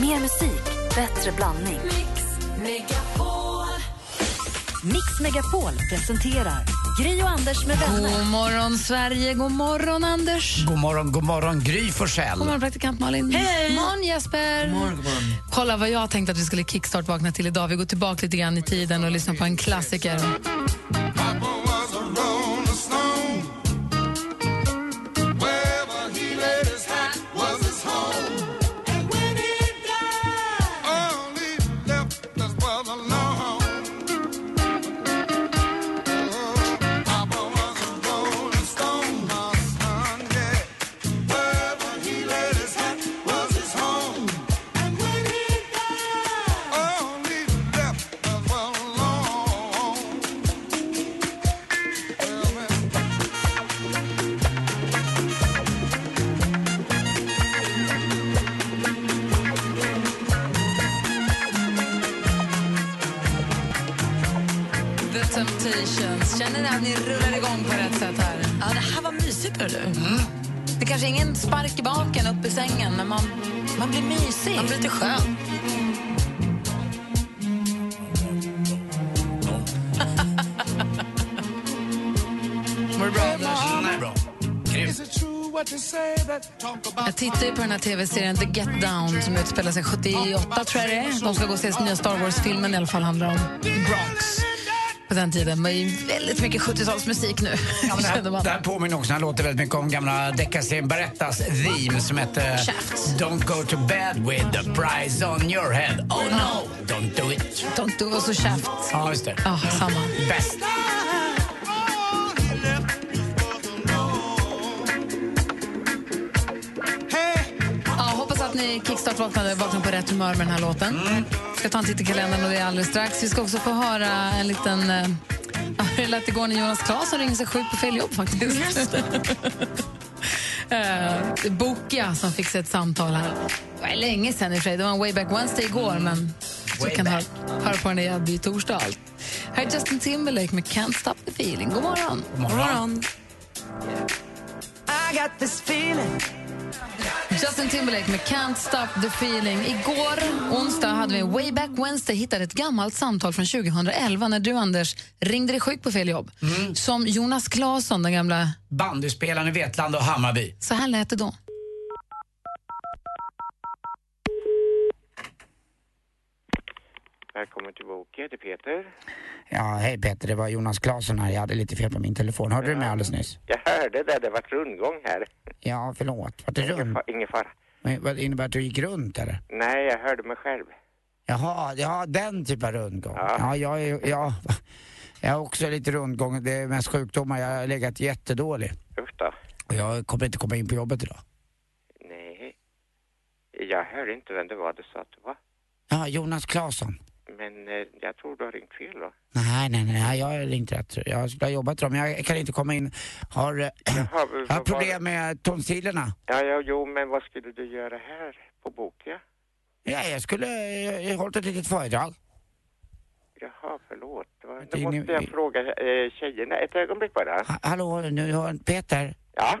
Mer musik, bättre blandning. Mix Megapol presenterar Gri och Anders med vänner. God morgon, Sverige. God morgon, Anders. God morgon, god morgon, Gry Forssell. God morgon, praktikant Malin. Hej! God morgon, Jesper. God morgon, god morgon. Kolla vad jag tänkte att vi skulle kickstart-vakna till idag. Vi går tillbaka lite grann i tiden och lyssnar på en klassiker. Jag tittar ju på den här tv-serien The Get Down som utspelar sig 78, tror jag det är. De ska gå och se nya Star Wars-filmen i alla fall, handlar om Bronx. På den tiden. Men väldigt mycket 70-talsmusik nu. Ja, det, här, det här påminner också, den låter väldigt mycket om gamla deckarserien Berättas theme som hette Shaft. Don't go to bed with the prize on your head. Oh no, don't do it. Don't do, och så Shaft. Ja, just det. Ja, samma. Bäst. Kickstart vaknade, vaknade på rätt humör med den här låten. ska ta en titt i kalendern och det är alldeles strax. Vi ska också få höra en liten... eh, Ja, det lät igår när Jonas Claesson ringde sig sjuk på fel jobb faktiskt. uh, Bokia som fick sig ett samtal här. Det var länge sen i och för sig. Det var en way back Wednesday igår, men Way kan höra, höra på den igen vid torsdag. allt. Här är Justin Timberlake med Can't Stop the Feeling. God morgon. God morgon. Justin Timberlake med Can't Stop the Feeling. Igår, onsdag, hade vi Way Back Wednesday hittade ett gammalt samtal från 2011 när du, Anders, ringde dig sjuk på fel jobb. Som Jonas Claesson, den gamla... Bandyspelaren i Vetlanda och Hammarby. Så här lät det då. Välkommen till Boke, det är Peter. Ja, hej Peter, det var Jonas Claesson här. Jag hade lite fel på min telefon. Hörde du mig alldeles nyss? Jag hörde det, det var rundgång här. Ja, förlåt. Var det fa- ingen fara. Men Vad innebär att du gick runt eller? Nej, jag hörde mig själv. Jaha, ja den typen av rundgång. Ja, Ja. jag är, ja, jag har också lite rundgång. Det är mest sjukdomar. Jag har legat jättedålig. Usch då. Jag kommer inte komma in på jobbet idag. Nej. Jag hörde inte vem det var du sa att det var. Ja, Jonas Claesson. Men eh, jag tror du har ringt fel då. Nej, nej, nej, jag har ringt rätt. Jag skulle ha jobbat men jag kan inte komma in. Har, eh, Jaha, jag har problem med tonsillerna. Ja, ja, jo, men vad skulle du göra här på Boke? Ja, jag skulle, jag, jag har hållit ett litet föredrag. Jaha, förlåt. Då måste jag fråga eh, tjejerna. Ett ögonblick bara. Ha, hallå, nu har Peter. Ja,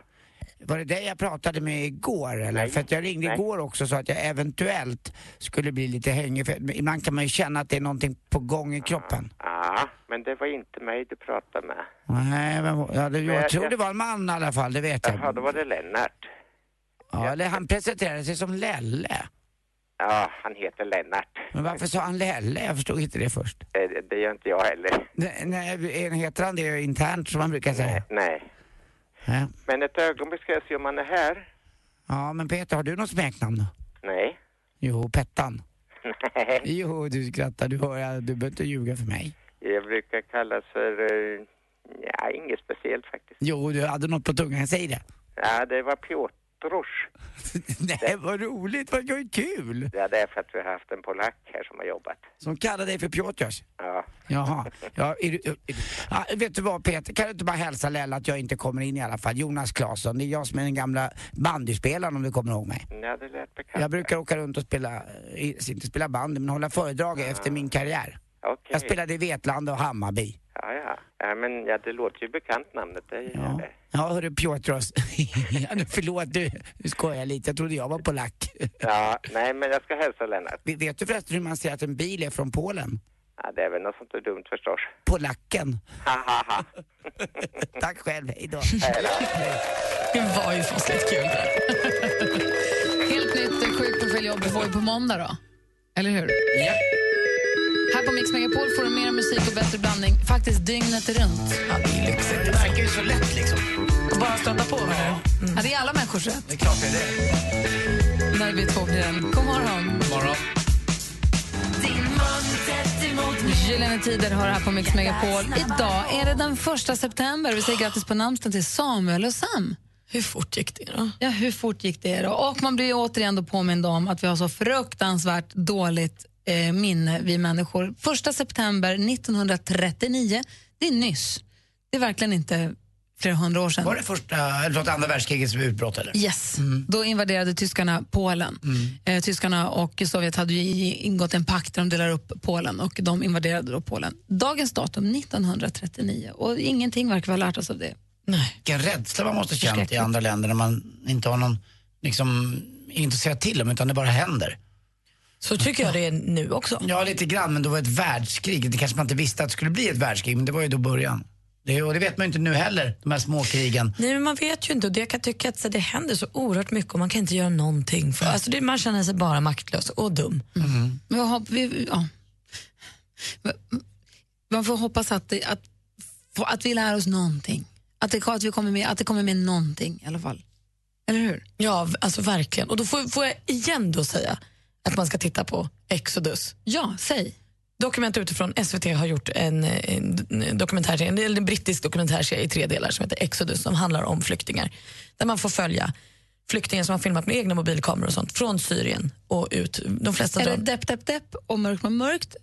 Var det dig jag pratade med igår eller? Nej. För att jag ringde Nej. igår också så att jag eventuellt skulle bli lite hängig. För ibland kan man ju känna att det är någonting på gång i kroppen. ja, men det var inte mig du pratade med. Nej, men, ja, det, Men jag jag- tror jag- det var en man i alla fall, det vet jag. då var det Lennart. Ja, eller han presenterade sig som Lelle. Ja, han heter Lennart. Men varför sa han Lelle? Jag förstod inte det först. Eh, Det, det gör inte jag heller. Nej, nej, heter han det internt som man brukar säga? Nej. Ja. Men ett ögonblick ska jag se om han är här. ja, men Peter, har du något smeknamn? Nej. Jo, Pettan. Nej. Jo, du skrattar, du hör, du behöver inte ljuga för mig. Jag brukar kallas för... eh, Ja, inget speciellt faktiskt. Jo, du hade något på tungan, säg det. Ja, det var Piotr. Nej, vad roligt, vad kul! Ja, det är för att vi har haft en polack här som har jobbat. Som kallar dig för Piotrs? Ja. Jaha. Ja, är du, är, ja, vet du vad Peter, kan du inte bara hälsa Lella att jag inte kommer in i alla fall? Jonas Claesson, det är jag som är den gamla bandyspelaren om du kommer ihåg mig. Ja, det lät bekant. Jag brukar åka runt och spela, eh, inte spela bandy, men hålla föredrag efter min karriär. Okej. Jag spelade i Vetlanda och Hammarby. Ja, ja. Ja, men ja, det låter ju bekant namnet, det gör Ja, det. ja hörru Piotros. ja, nu förlåt, du, nu skojar jag lite. Jag trodde jag var polack. Ja, nej, men jag ska hälsa Lennart. Vet du förresten hur man säger att en bil är från Polen? Ja, det är väl något sånt där dumt förstås. Polacken. Tack själv, hej då. Det var ju fasligt kul. Helt nytt sjukprofiljobb får vi på måndag då. Eller hur? På Mix Megapol får du mer musik och bättre blandning faktiskt dygnet runt. Ja, det är lyxigt. Det verkar ju så lätt liksom. Och bara stöta på med det. Ja, det är alla människors rätt. Det är klart det är det. När vi två blir en. God morgon. Morgon. Gyllene Tider har här på Mix Megapol. Idag är det den första september. Vi säger grattis på namnsdagen till Samuel och Sam. Hur fort gick det då? Ja, hur fort gick det då? Och man blir ju återigen då påmind om att vi har så fruktansvärt dåligt eh, minne, vi människor. Första september 1939, det är nyss. Det är verkligen inte flera hundra år sedan. Var det första, eller förlåt, andra världskrigets utbrott eller? Yes. Då invaderade tyskarna Polen. Eh, tyskarna och Sovjet hade ingått en pakt där de delar upp Polen och de invaderade då Polen. Dagens datum 1939 och ingenting verkar ha lärt oss av det. Nej. Vilken rädsla man måste känt i andra länder när man inte har någon, liksom, att säga till om utan det bara händer. Så tycker jag det är nu också. Ja, lite grann, men då var det ett världskrig. Det kanske man inte visste att det skulle bli ett världskrig, men det var ju då början. Det, och det vet man ju inte nu heller, de här småkrigen. Nej, men man vet ju inte och det jag kan tycka att så, det händer så oerhört mycket och man kan inte göra någonting. För, alltså, det, man känner sig bara maktlös och dum. Men vad hopp- vi, ja. Man får hoppas att, det, att, att vi lär oss någonting. Att det, att, vi kommer med, att det kommer med någonting i alla fall. Eller hur? Ja, alltså verkligen. Och då får, får jag igen då säga att man ska titta på Exodus. Ja, säg. Dokument utifrån SVT har gjort en, en, dokumentärserie, en, en brittisk dokumentärserie i tre delar som heter Exodus som handlar om flyktingar. Där man får följa flyktingar som har filmat med egna mobilkameror och sånt från Syrien och ut. De flesta Är det depp, depp, depp och mörkt med mörkt?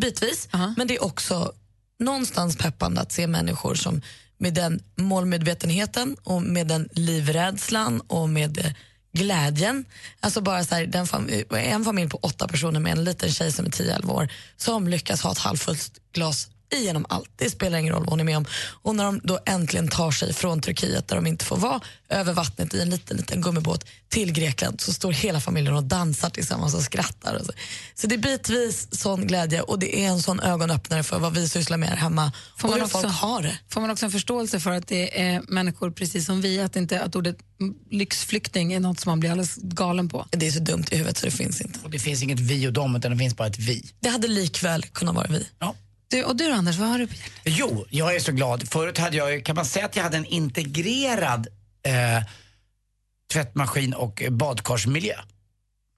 bitvis. Aha. Men det är också någonstans peppande att se människor som med den målmedvetenheten och med den livrädslan och med eh, glädjen. Alltså bara så här, den fam- en familj på åtta personer med en liten tjej som är 10-11 år som lyckas ha ett halvfullt glas igenom allt. Det spelar ingen roll vad hon är med om. Och när de då äntligen tar sig från Turkiet där de inte får vara över vattnet i en liten, liten gummibåt till Grekland så står hela familjen och dansar tillsammans och skrattar. Och så. så det är bitvis sån glädje och det är en sån ögonöppnare för vad vi sysslar med här hemma Får och man hur också- folk har det. Får man också en förståelse för att det är människor precis som vi, att, inte, att ordet lyxflykting är något som man blir alldeles galen på? Det är så dumt i huvudet så det finns inte. Och det finns inget vi och dem, utan det finns bara ett vi. Det hade likväl kunnat vara vi. Ja. Du, och du Anders, vad har du på hjärtat? Jo, jag är så glad. Förut hade jag, kan man säga att jag hade en integrerad eh, tvättmaskin och badkarsmiljö.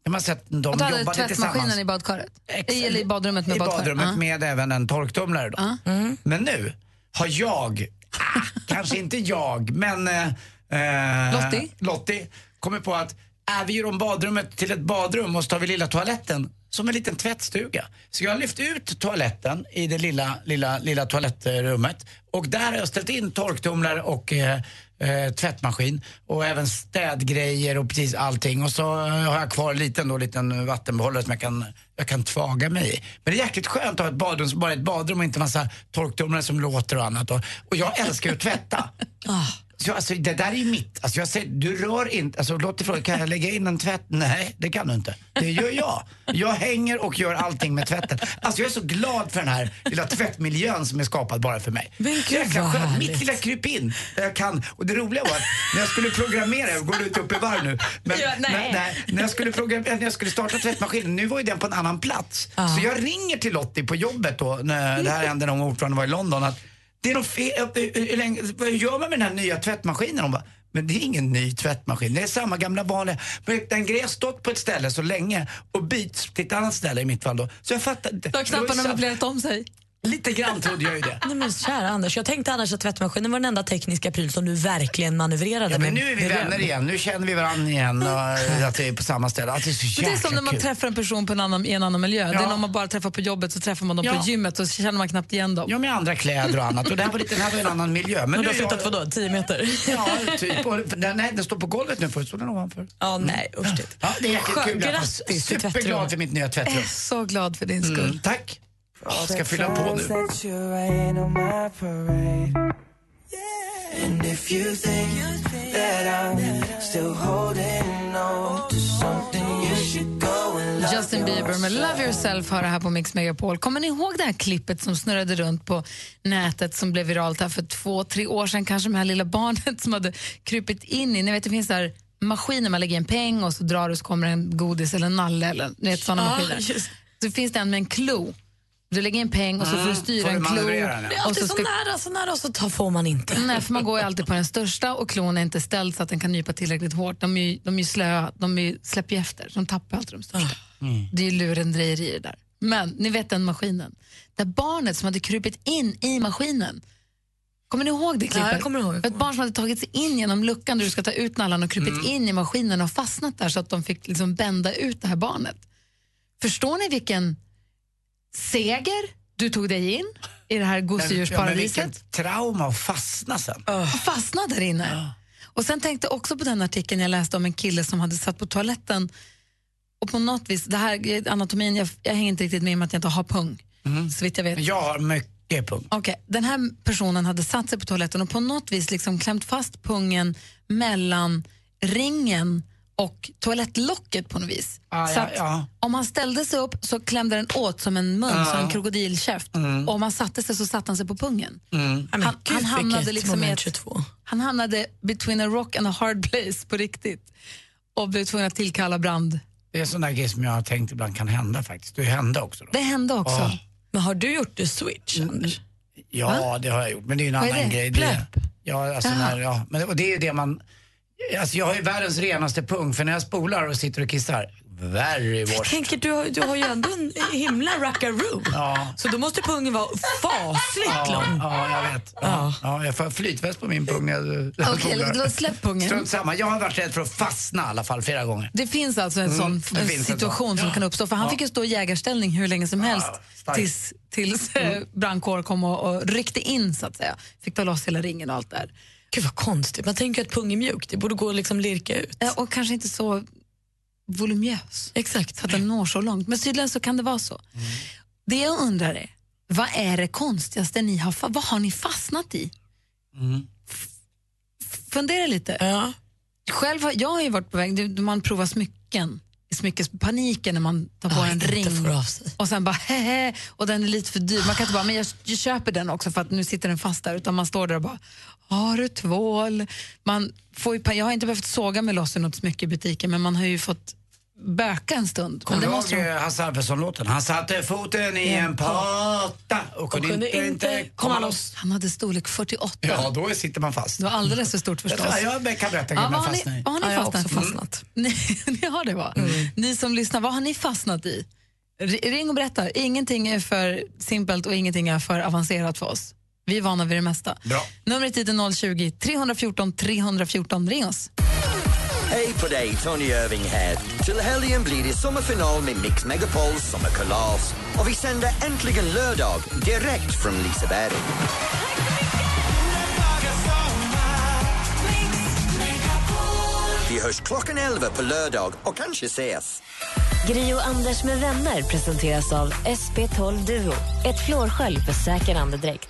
Kan man säga att de Att du hade jobbade tvättmaskinen i badkaret? Ex- Eller i badrummet med I badkar? badrummet Ja. med även en torktumlare då. Ja. Men nu har jag, ah, kanske inte jag, men eh, eh, Lottie? Lottie kommer på att äh, vi gör om badrummet till ett badrum och så tar vi lilla toaletten som en liten tvättstuga. Så jag har lyft ut toaletten i det lilla, lilla, lilla toalettrummet och där har jag ställt in torktumlare och eh, eh, tvättmaskin och även städgrejer och precis allting. Och så har jag kvar en liten, då, liten vattenbehållare som jag kan, jag kan tvaga mig i. Men det är jäkligt skönt att ha ett badrum som bara är ett badrum och inte massa torktumlare som låter och annat. Och, och jag älskar ju att tvätta. Ah. Så alltså, det där är ju mitt. Alltså, jag säger, du rör inte, alltså, låt dig fråga, kan jag lägga in en tvätt? Nej, det kan du inte. Det gör jag. Jag hänger och gör allting med tvätten. Alltså jag är så glad för den här lilla tvättmiljön som är skapad bara för mig. Men gud, jäkla skönt. Mitt lilla krypin. där Jag kan. Och det roliga var att när jag skulle programmera, jag går ut upp i varv nu. Men, Ja, nej. när, när, när, jag skulle programmera, när jag skulle starta tvättmaskinen, nu var ju den på en annan plats. Så jag ringer till Lottie på jobbet då, när det här hände när hon ordförande var i London. Att, det är något fel, vad gör man med den här nya tvättmaskinen? Hon bara, men det är ingen ny tvättmaskin, det är samma gamla vanliga. Men den grejen har stått på ett ställe så länge och byts till ett annat ställe i mitt fall då. Så jag fattar inte. Då har knapparna möblerat om sig. Lite grann trodde jag ju det. Nej, men kära Anders, jag tänkte annars att tvättmaskinen var den enda tekniska pryl som du verkligen manövrerade Ja, men med nu är vi beröm. vänner igen, nu känner vi varandra igen och att vi är på samma ställe. Att det är så Men jäkla det är som när man kul. träffar en person på en annan, i en annan miljö. Det är Ja. när man bara träffar på jobbet så träffar man dem Ja. på gymmet och så känner man knappt igen dem. Ja, med andra kläder och annat. Och det här var, lite, det här var en annan miljö. Men Och du har flyttat jag- vadå, 10 meter? Ja, typ. Och den, nej, den står på golvet nu, förut stod den ovanför. Ja, nej usch. Ja, det är jäkligt Skö- kul. Jag är Grattis till Superglad tvättrum. för mitt nya Jag är tvättrum. så glad för din skull. Mm, tack. Jag ska fylla på nu. And if you think that I'm still holding on to something, you should go and love Justin Bieber med Love yourself har det här på Mix Megapol. Kommer ni ihåg det här klippet som snurrade runt på nätet som blev viralt här för två, tre år sedan kanske med det här lilla barnet som hade krupit in i, ni vet det finns där maskiner man lägger en peng och så drar du så kommer en godis eller en nalle eller ni vet sådana maskiner. just. Så finns det en med en klo. Du lägger en peng och så får du styra Får du en klo. manövrera den, ja. Det är alltid så så, ska nära, så nära och så tar, får man inte. Nej, för man går ju alltid på den största och klon är inte ställd så att den kan nypa tillräckligt hårt. De är ju, de är slöa, de är släpper ju efter, så de tappar alltid de största. Det är ju lurendrejeri det där. Men ni vet den maskinen, där barnet som hade krupit in i maskinen Kommer ni ihåg det klippet? jag kommer ihåg, Ett barn som hade tagit sig in genom luckan där du ska ta ut nallan och krupit in i maskinen och fastnat där så att de fick liksom bända ut det här barnet. Förstår ni vilken seger du tog dig in i det här Ja, gosedjursparadiset? vilket trauma att fastna sen. och fastnade där inne. Och sen tänkte jag också på den artikeln jag läste om en kille som hade satt på toaletten och på något vis, det här anatomin, jag, jag hänger inte riktigt med med att jag inte har pung, så vitt jag vet. Jag har mycket pung. Okej, den här personen hade satt sig på toaletten och på något vis liksom klämt fast pungen mellan ringen och toalettlocket på något vis. Ah, så ja, att ja. Om han ställde sig upp så klämde den åt som en mun, som en krokodilkäft. Mm. Och om han satte sig så satte han sig på pungen. Men Han- han hamnade liksom ett- 22. Han hamnade between a rock and a hard place på riktigt och blev tvungen att tillkalla brand. Det är en sån där grej som jag har tänkt ibland kan hända faktiskt. Det hände också. Då. Det hände också. Ja. Men har du gjort the switch, Mm. Anders? Ja, det har jag gjort. Men det är ju en Vad är annan det? grej. Plöp? Det, ja, alltså när, ja. Men, och det är ju det man... Alltså jag har ju världens renaste pung, för när jag spolar och sitter och kissar, very Jag washed. tänker, du har, du har ju ändå en himla rackaroo. Ja. Så då måste pungen vara fasligt Ja, lång. ja, jag vet. Ja. Ja, jag får flytväst på min pung när jag Okej, då släpp pungen. Strunt samma. Jag har varit rädd för att fastna i alla fall flera gånger. Det finns alltså en sån Mm, en situation som kan uppstå. För han fick ju stå i jägarställning hur länge som helst tills, tills eh, brandkår kom och, och ryckte in så att säga. Fick ta loss hela ringen och allt där. Gud vad konstigt. Man tänker att pung är mjuk, det borde gå att liksom lirka ut. Eh, Och kanske inte så voluminös. Exakt. Så att den når så långt. Men tydligen så kan det vara så. Det jag undrar är, vad är det konstigaste ni har, vad har ni fastnat i? F- Fundera lite. Ja. Själv har, jag har ju varit på väg, man provar smycken, i smyckespaniken när man tar på Ja, en ring och sen bara hehe, och den är lite för dyr. Man kan inte bara, men jag, jag köper den också för att nu sitter den fast där, utan man står där och bara, har du tvål? Man får ju, jag har inte behövt såga mig loss i något smycke i butiken, men man har ju fått böka en stund. Kommer du ihåg eh, Hasse Alfredson-låten? Han satte foten i en pata och kunde, kunde inte, inte komma loss. Han hade storlek 48. Ja, då sitter man fast. Det var alldeles för stort förstås. Ja, jag kan berätta Ja, vad, har ni, har ni Ja, jag har fastnat fastnat. Ni, ni har det va? Ni som lyssnar, vad har ni fastnat i? Ring och berätta. Ingenting är för simpelt och ingenting är för avancerat för oss. Vi är vana vid det mesta. Bra. Numret hit är 020-314 314. Ring oss. Hej på dig, Tony Irving här. Till helgen blir det sommarfinal med Mix Megapols sommarkalas. Och vi sänder äntligen lördag direkt från Liseberg. Vi hörs klockan 11 på lördag och kanske ses. Gri och Anders med vänner presenteras av SP12 Duo. Ett flårskölj för säker andedräkt.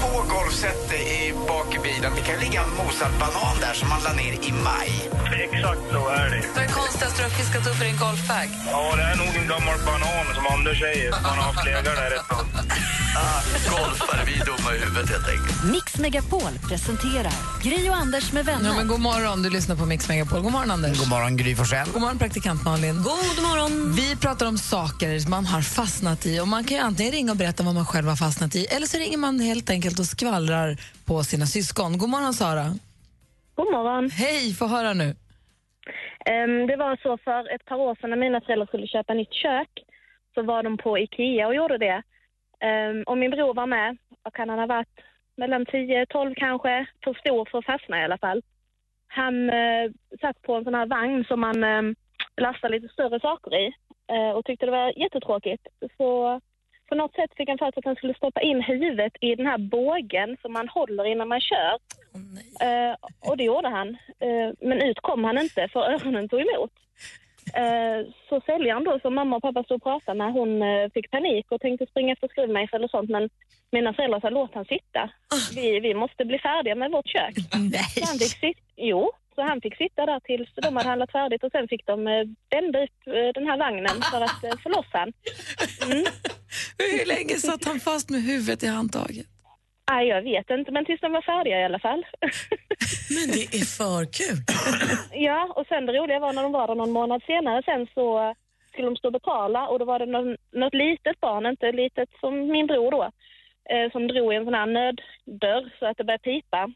Två golfset i bak i bilen. Det kan ligga en mosad banan där som man la ner i maj. Exakt så är det. Vad är konstigast du har fiskat upp i din golfbag? Ja, det är nog en gammal banan som Anders säger. Man har haft legat där ett tag. Golfare, vi är dumma i huvudet helt enkelt. Mix Megapol presenterar Gri och Anders med vänner. Ja, men god morgon, du lyssnar på Mix Megapol. God morgon Anders. God morgon Gry Forssell. God morgon praktikant Malin. God morgon! Vi pratar om saker man har fastnat i och man kan ju antingen ringa och berätta vad man själv har fastnat i eller så ringer man helt enkelt och skvallrar på sina syskon. God morgon Sara. God morgon. Hej, få höra nu. Ehm, det var så för ett par år sedan när mina föräldrar skulle köpa nytt kök så var de på Ikea och gjorde det. Ehm, och min bror var med. Och kan han ha varit mellan 10-12 kanske. För stor för att fastna i alla fall. Han eh, satt på en sån här vagn som man eh, lastar lite större saker i eh, och tyckte det var jättetråkigt. Så på något sätt fick han för sig att han skulle stoppa in huvudet i den här bågen som man håller innan man kör. Nej. Eh, och det gjorde han. Eh, men ut kom han inte för öronen tog emot. Eh, så säljaren då som mamma och pappa stod och pratade med, hon fick panik och tänkte springa efter skruvmejsel och sånt men mina föräldrar sa låt han sitta. Vi, vi måste bli färdiga med vårt kök. Så han fick sit- jo, så han fick sitta där tills de hade handlat färdigt och sen fick de eh, vända upp eh, den här vagnen för att eh, få loss han. Mm. Hur länge satt han fast med huvudet i handtaget? Nej, jag vet inte, men tills de var färdiga i alla fall. Men det är för kul. Ja, och sen det roliga var när de var där någon månad senare sen så skulle de stå och betala och då var det någon, något litet barn, inte litet som min bror då, eh, som drog i en sån här nöddörr så att det började pipa.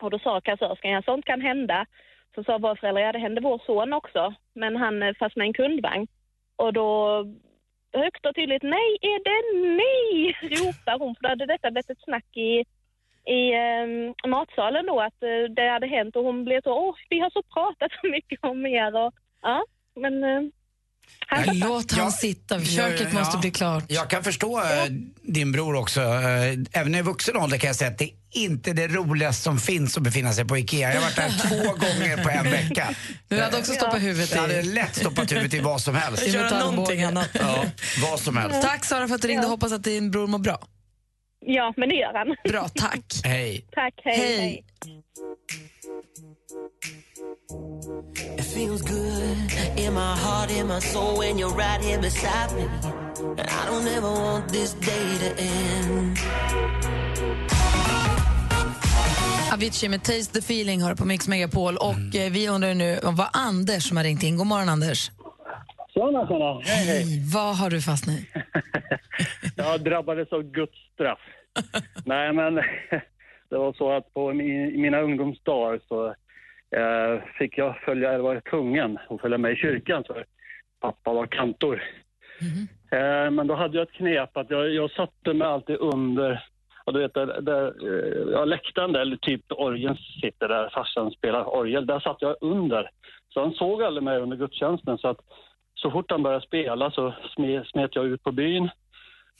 Och då sa kassörskan, ja sånt kan hända. Så sa våra föräldrar, ja det hände vår son också, men han eh, fast med en kundvagn. Och då högt och tydligt, nej är det ni? ropar hon, för då hade detta blivit ett snack i i eh, matsalen då att eh, det hade hänt och hon blev så, åh vi har så pratat så mycket om er och ja, men eh, Låt han sitta, köket måste bli klart. Jag kan förstå eh, din bror också. Eh, även i vuxen ålder kan jag säga att det är inte det roligaste som finns att befinna sig på IKEA. Jag har varit där två gånger på en vecka. Du hade också stoppat huvudet i... Jag hade lätt stoppat huvudet i vad som helst. Göra någonting annat. Ja, vad som helst. Tack Sara för att du ringde. Hoppas att din bror mår bra. Ja, men det gör han. Bra, tack. Hej. Tack, hej. Hej. hej. It feels good in my heart, in my soul when you're right here beside me. And I don't ever want this day to end. Avicii med Taste the feeling har på Mix Megapol och eh, vi undrar nu vad Anders som har ringt in. God morgon Anders. Tjena, tjena. Hej, hej. Vad har du fastnat i? Jag drabbades av Guds straff. Nej, men det var så att på mina ungdomsdagar så eh, fick jag följa, eller var tvungen att följa med i kyrkan för pappa var kantor. Eh, men då hade jag ett knep att jag, jag satte mig alltid under, och du vet, där, där, eh, ja, läktaren där, eller typ orgeln sitter där, farsan spelar orgel, där satt jag under. Så han såg aldrig mig under gudstjänsten så att så fort han började spela så smet, smet jag ut på byn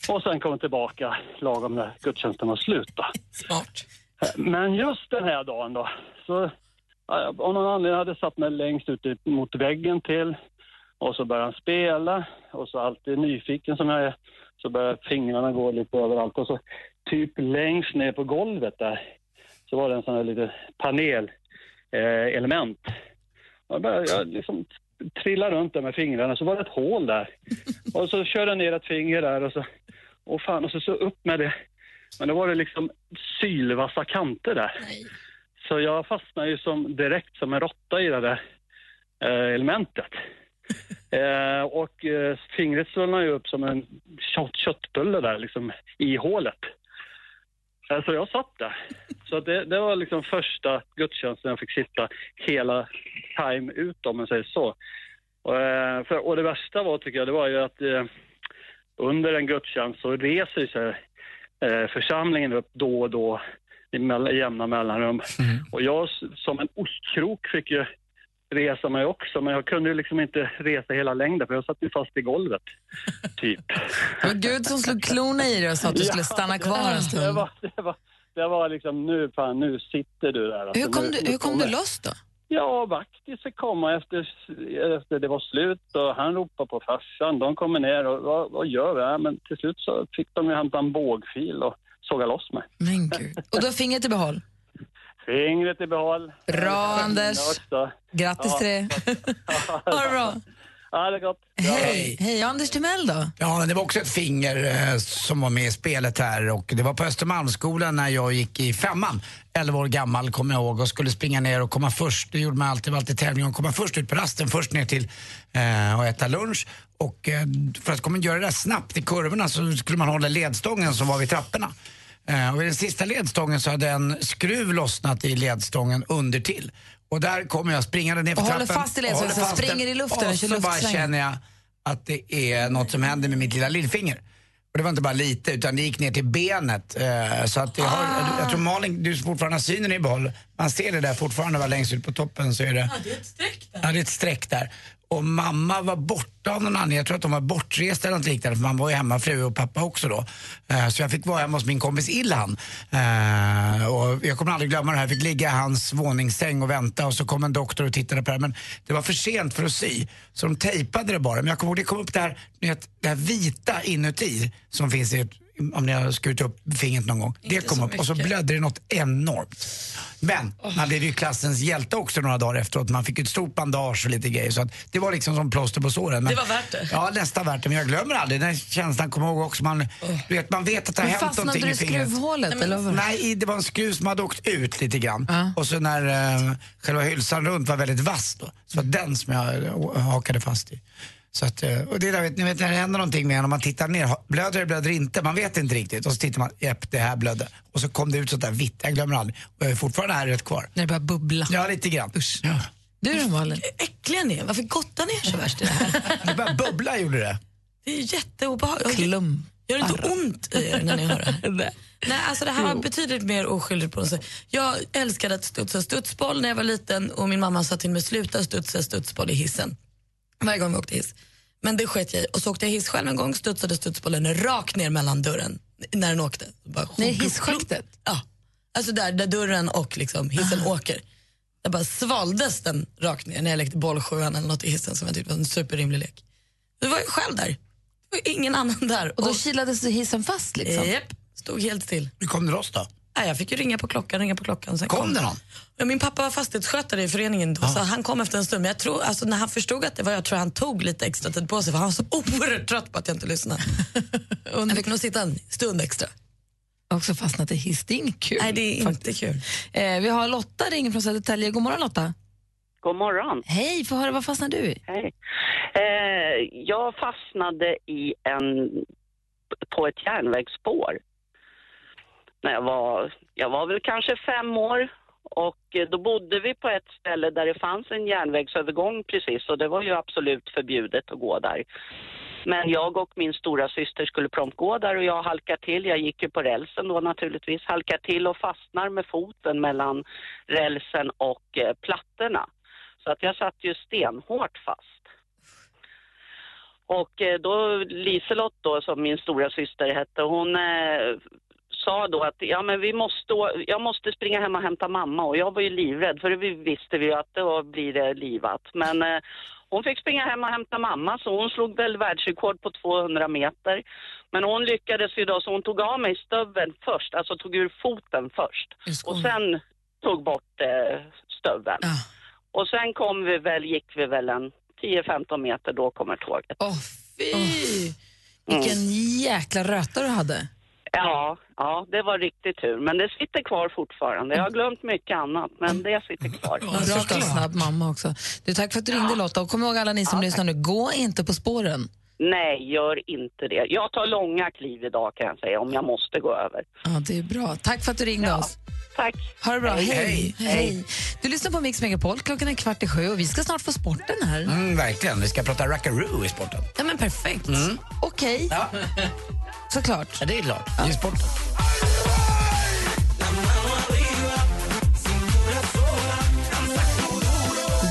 och sen kom tillbaka lagom när gudstjänsten var slut. Smart. Men just den här dagen då, så av någon anledning hade jag satt mig längst ut mot väggen till och så började han spela och så alltid nyfiken som jag är så började fingrarna gå lite överallt och så typ längst ner på golvet där så var det en sån här liten panelelement. eh, jag började jag liksom trilla runt där med fingrarna så var det ett hål där. Och så körde jag ner ett finger där och så, och fan, och så, så upp med det. Men då var det liksom sylvassa kanter där. Nej. Så jag fastnade ju som, direkt som en råtta i det där eh, elementet. Eh, och eh, fingret svullnade ju upp som en kött, köttbulle där liksom i hålet. Eh, så jag satt där. Så det, det var liksom första gudstjänsten jag fick sitta hela time ut om man säger så. Och, eh, för, och det värsta var tycker jag, det var ju att eh, under en gudstjänst så reser sig eh, församlingen upp då och då i jämna mellanrum. Och jag som en ostkrok fick ju resa mig också, men jag kunde ju liksom inte resa hela längden för jag satt ju fast i golvet. Typ. Det var Gud som slog klorna i dig och sa att du skulle stanna kvar en Det stund. var, det var, det var liksom, nu, fan, nu sitter du där. alltså. Hur kom nu, du, hur kom du loss då? Ja, vaktis fick komma efter, efter det var slut och han ropade på farsan. De kommer ner och vad, vad gör vi? Ja, men till slut så fick de ju hämta en bågfil och såga loss mig. Men gud. Och du har fingret i behåll. Fingret i behåll. Bra, Anders. Grattis till det. Ha det bra. Ja, det är gott. Hej. Hej, Anders Timell då? Ja, det var också ett finger eh, som var med i spelet här och det var på Östermalmsskolan när jag gick i femman. 11 år gammal kommer jag ihåg och skulle springa ner och komma först. Det gjorde man alltid, det var alltid tävling att komma först ut på rasten, först ner till eh, och äta lunch. Och eh, för att komma göra det där snabbt i kurvorna så skulle man hålla ledstången som var vid trapporna. Eh, och i den sista ledstången så hade en skruv lossnat i ledstången under till. Och där kommer jag springande ner för Och trappen. håller fast i håller så springer den. i luften och så bara känner jag att det är något som händer med mitt lilla lillfinger. Och det var inte bara lite, utan det gick ner till benet. Eh, så att jag, har, Ah. jag tror Malin, du fortfarande har synen i behåll. Man ser det där fortfarande, var längst ut på toppen så är det... Ja, det är ett streck där. Ja, det är ett streck där. Och mamma var borta av någon anledning. Jag tror att de var bortresta eller något liknande. För mamma var ju hemma, fru och pappa också då. Eh, så jag fick vara hemma hos min kompis Ilhan. Eh, och jag kommer aldrig glömma det här. Jag fick ligga i hans våningssäng och vänta och så kom en doktor och tittade på det här. Men det var för sent för att sy. Så de tejpade det bara. Men jag kommer ihåg det kom upp det här, ni vet, det här vita inuti som finns i ett om ni har skurit upp fingret någon gång. det kom upp och så mycket. blödde det något enormt. Men man blev ju klassens hjälte också några dagar efteråt. Man fick ett stort bandage och lite grejer. Så att det var liksom som plåster på såren. Men, Det var värt det. Ja, nästan värt det. Men jag glömmer aldrig den känslan. Kommer ihåg också. Man, du vet, man vet att det har Men hänt fastnade någonting du i i fingret. skruvhålet? eller vad? Nej, det var en skruv som hade åkt ut lite grann. Ja. Och så när eh, själva hylsan runt var väldigt vass då. Så var den som jag hakade fast i. Så att, eh, och det där, vet, ni vet när det händer någonting med en, om man tittar ner, blöder det, blöder inte, man vet inte riktigt. Och så tittar man, japp det här blödde. Och så kom det ut sånt där vitt, jag glömmer aldrig. Och jag är fortfarande här rätt kvar. När det börjar bubbla. Ja, lite grann. Ja. Du då Malin? Äckliga ni är. Varför gottar ni er så värst i det här? Det började bubbla gjorde det. Det är jätteobehagligt. Klum. Gör det inte ont i er när ni hör det här? Nej, alltså det här var betydligt mer oskyldigt på något sätt. Jag älskade att studsa studsboll när jag var liten och min mamma sa till mig sluta studsa studsboll i hissen. Varje gång vi åkte hiss. Men det sket jag i. Och så åkte jag hiss själv en gång, studsade studsbollen rakt ner mellan dörren när den åkte. Bara, Nej, hisschaktet? Ja, alltså där, där dörren och liksom hissen åker. Där bara svaldes den rakt ner när jag lekte bollsjuan eller något i hissen som jag tyckte var en superrimlig lek. Det var jag själv där. Det var ingen annan där. Och då kilades hissen fast liksom? Japp, stod helt still. Hur kom det loss då? Nej, jag fick ju ringa på klockan, ringa på klockan. Sen Kom det någon? Ja, min pappa var fastighetsskötare i föreningen då, så han kom efter en stund. Men jag tror, alltså, när han förstod att det var jag tror han tog lite extra tid på sig för han var så oerhört trött på att jag inte lyssnade. jag fick nog sitta en stund extra. Också fastnat i hiss. Det är inget kul. Nej, det är inte kul. Eh, vi har Lotta ringer från Södertälje. God morgon Lotta. God morgon. Hej, få höra vad fastnade du i? Hej. Eh, jag fastnade i en, på ett järnvägsspår. När jag var, jag var väl kanske fem år och eh, då bodde vi på ett ställe där det fanns en järnvägsövergång precis och det var ju absolut förbjudet att gå där. Men jag och min stora syster skulle prompt gå där och jag halkar till, jag gick ju på rälsen då naturligtvis, halkar till och fastnar med foten mellan rälsen och eh, plattorna. Så att jag satt ju stenhårt fast. Och eh, då Liselott då, som min stora syster hette, hon eh, sa då att ja, men vi måste, jag måste springa hem och hämta mamma och jag var ju livrädd för vi visste vi ju att då blir det livat. Men eh, hon fick springa hem och hämta mamma så hon slog väl världsrekord på 200 meter. Men hon lyckades ju då så hon tog av mig stöveln först, alltså tog ur foten först. Och sen tog bort eh, stöveln. Och sen kom vi väl, gick vi väl en 10-15 meter, då kommer tåget. Åh, fy! Vilken jäkla röta du hade. Ja, ja, det var riktigt tur. Men det sitter kvar fortfarande. Jag har glömt mycket annat, men det sitter kvar. Bra förstås, snabb mamma också. Du, tack för att du ringde Lotta. Och kom ihåg alla ni som lyssnar nu, gå inte på spåren. Nej, gör inte det. Jag tar långa kliv idag kan jag säga, om jag måste gå över. Ja, det är bra. Tack för att du ringde oss. Tack. Ha det bra. Hej. Hej. Hej. Hej. Du lyssnar på Mix Megapol. Klockan är kvart i sju och vi ska snart få sporten här. Mm, verkligen, vi ska prata rackaroo i sporten. Ja, men perfekt. Okej, Ja, såklart. ja det är klart. Det är sporten.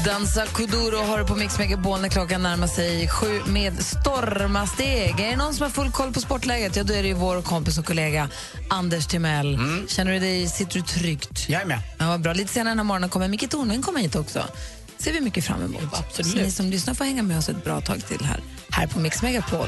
Dansa Kuduro har du på Mix Megapol när klockan närmar sig sju med storma steg. Är det någon som har full koll på sportläget? Ja, då är det ju vår kompis och kollega Anders Timell. Känner du dig, sitter du tryggt? Jag är med. Ja, vad bra. Lite senare den här morgonen kommer Micke Tornving komma hit också. ser vi mycket fram emot. absolut. Så ni som lyssnar får hänga med oss ett bra tag till här, här på Mix Megapol.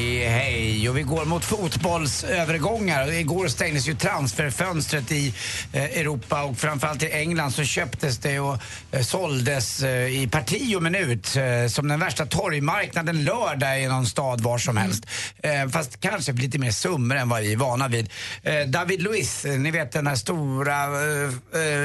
hej. Och vi går mot fotbollsövergångar. Igår stängdes ju transferfönstret i eh, Europa och framförallt i England så köptes det och eh, såldes eh, i parti och minut som den värsta torgmarknaden lördag i någon stad var som helst. Eh, fast kanske lite mer summor än vad vi är vana vid. David Luiz, ni vet den här stora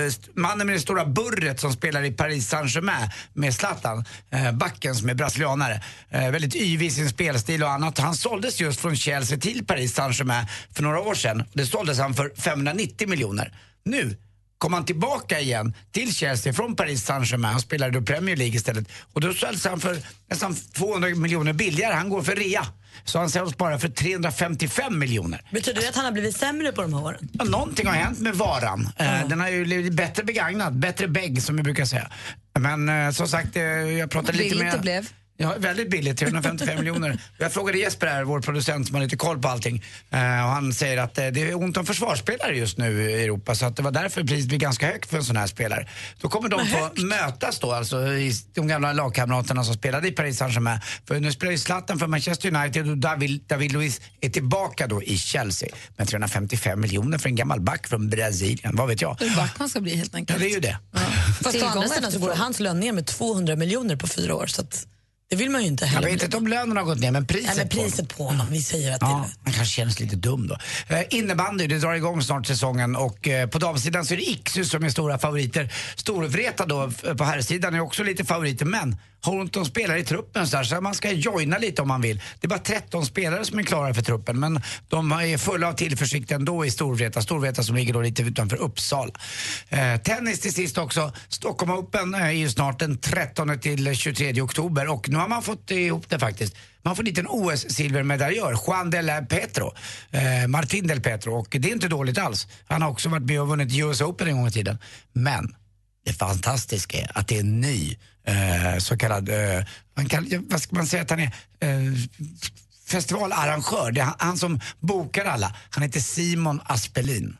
st- mannen med det stora burret som spelar i Paris Saint-Germain med Zlatan, backen som är brasilianare. Väldigt yvig i sin spelstil och annat. Han såldes just från Chelsea till Paris Saint-Germain för några år sedan. Det såldes han för 590 miljoner. Nu kom han tillbaka igen till Chelsea från Paris Saint-Germain och spelade då Premier League istället. Och då säljs han för nästan 200 miljoner billigare. Han går för rea. Så han säljs bara för 355 miljoner. Betyder det att han har blivit sämre på de här åren? Ja, någonting har hänt med varan. Eh, Den har ju blivit bättre begagnad, bättre bägg som vi brukar säga. Men eh, som sagt, eh, jag pratade lite Billigt med... det blev. Ja, väldigt billigt, 355 miljoner. Jag frågade Jesper här, vår producent som har lite koll på allting. Eh, och han säger att eh, det är ont om försvarsspelare just nu i Europa så att det var därför priset blir ganska högt för en sån här spelare. Då kommer de få mötas då, alltså i de gamla lagkamraterna som spelade i Paris Saint-Germain. För nu spelar ju Zlatan för Manchester United och David, David Luiz är tillbaka då i Chelsea. Men 355 miljoner för en gammal back från Brasilien, vad vet jag? Hur back man ska bli helt Ja, enkelt. det är ju det. Fast å andra sidan så går hans lön ner med 200 miljoner på fyra år. Så att det vill man ju inte Jag heller. vet inte om lönen har gått ner, men priset Nej, men priset på honom, vi säger att det Ja, han kanske känns lite dum då. Eh, innebandy, det drar igång snart säsongen och eh, på damsidan så är det Iksu som är stora favoriter. Storvreta då på herrsidan är också lite favoriter men har ont om spelare i truppen så, här, så man ska joina lite om man vill. Det är bara 13 spelare som är klara för truppen men de är fulla av tillförsikt ändå i Storvreta. Storvreta som ligger då lite utanför Uppsala. Eh, tennis till sist också. Stockholm Open eh, är ju snart den 13 till 23 oktober och nu har man fått ihop det faktiskt. Man får dit en OS-silvermedaljör, Juan del Petro, eh, Martin del Petro och det är inte dåligt alls. Han har också varit med och vunnit US Open en gång i tiden. Men det fantastiska är att det är en ny eh, så kallad, eh, man kan, vad ska man säga att han är, eh, festivalarrangör. Det är han, han som bokar alla. Han heter Simon Aspelin.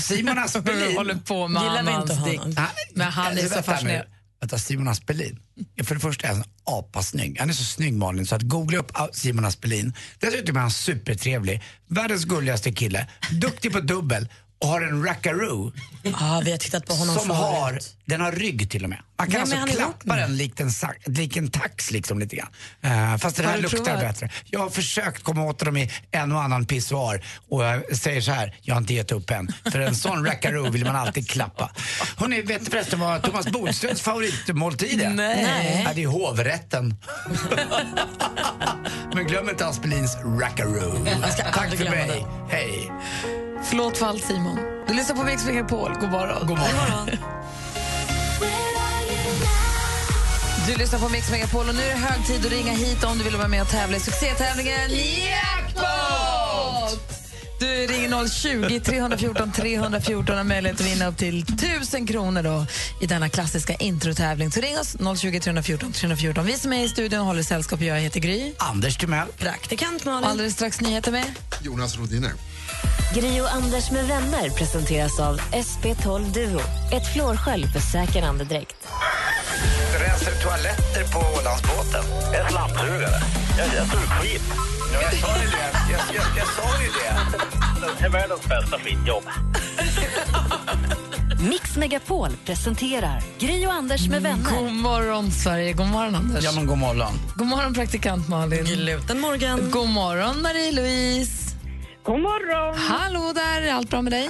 Simon Aspelin. håller på med Gillar vi inte honom? Men han är så fascinerande. Vänta, Simon Aspelin. För det första är han apasnygg. Han är så snygg Malin så att googla upp ah, Simon Aspelin. Dessutom är han supertrevlig. Världens gulligaste kille. Duktig på dubbel och har en rackaroo. Ja, vi har tittat på honom Som förut. har, den har rygg till och med. Man kan Vem alltså klappa den likt en, lik en tax liksom lite grann. Eh, fast den här luktar provat? bättre. Jag har försökt komma åt dem i en och annan pissoar och jag säger så här, jag har inte gett upp än. För en sån rackaroo vill man alltid klappa. Hörrni, vet ni förresten vad Thomas Bodströms favoritmåltid är? Nej. Ja, det är hovrätten. Men glöm inte Aspelins rackaroo. Tack för mig. Hej. Förlåt för allt Simon. Du lyssnar på Mix Megapol. God morgon. God morgon. Du lyssnar på Mix Megapol och nu är det hög tid att ringa hit om du vill vara med och tävla i succétävlingen Jackpot! Du ringer 020 314 314 och har möjlighet att vinna upp till 1000 kronor då i denna klassiska introtävling. Så ring oss 020 314 314. Vi som är i studion håller sällskap. Jag heter Gry. Anders Timell. Praktikant Malin. alldeles strax nyheter med. Jonas Rodiner. Gri och Anders med vänner presenteras av SP12 Duo. Ett flårskölj för säker andedräkt. Rensar toaletter på Ålandsbåten? En slamsugare. Jag, jag tog skit. Ja, jag sa ju det. Jag, jag, jag sa ju det. Det är världens bästa skitjobb. Mix Megapol presenterar Gri och Anders med vänner. God morgon, Sverige. God morgon, Anders. Ja, men god morgon. God morgon, praktikant Malin. Gluten morgon. God morgon, Marie-Louise. God morgon! Hallå där. Är allt bra med dig?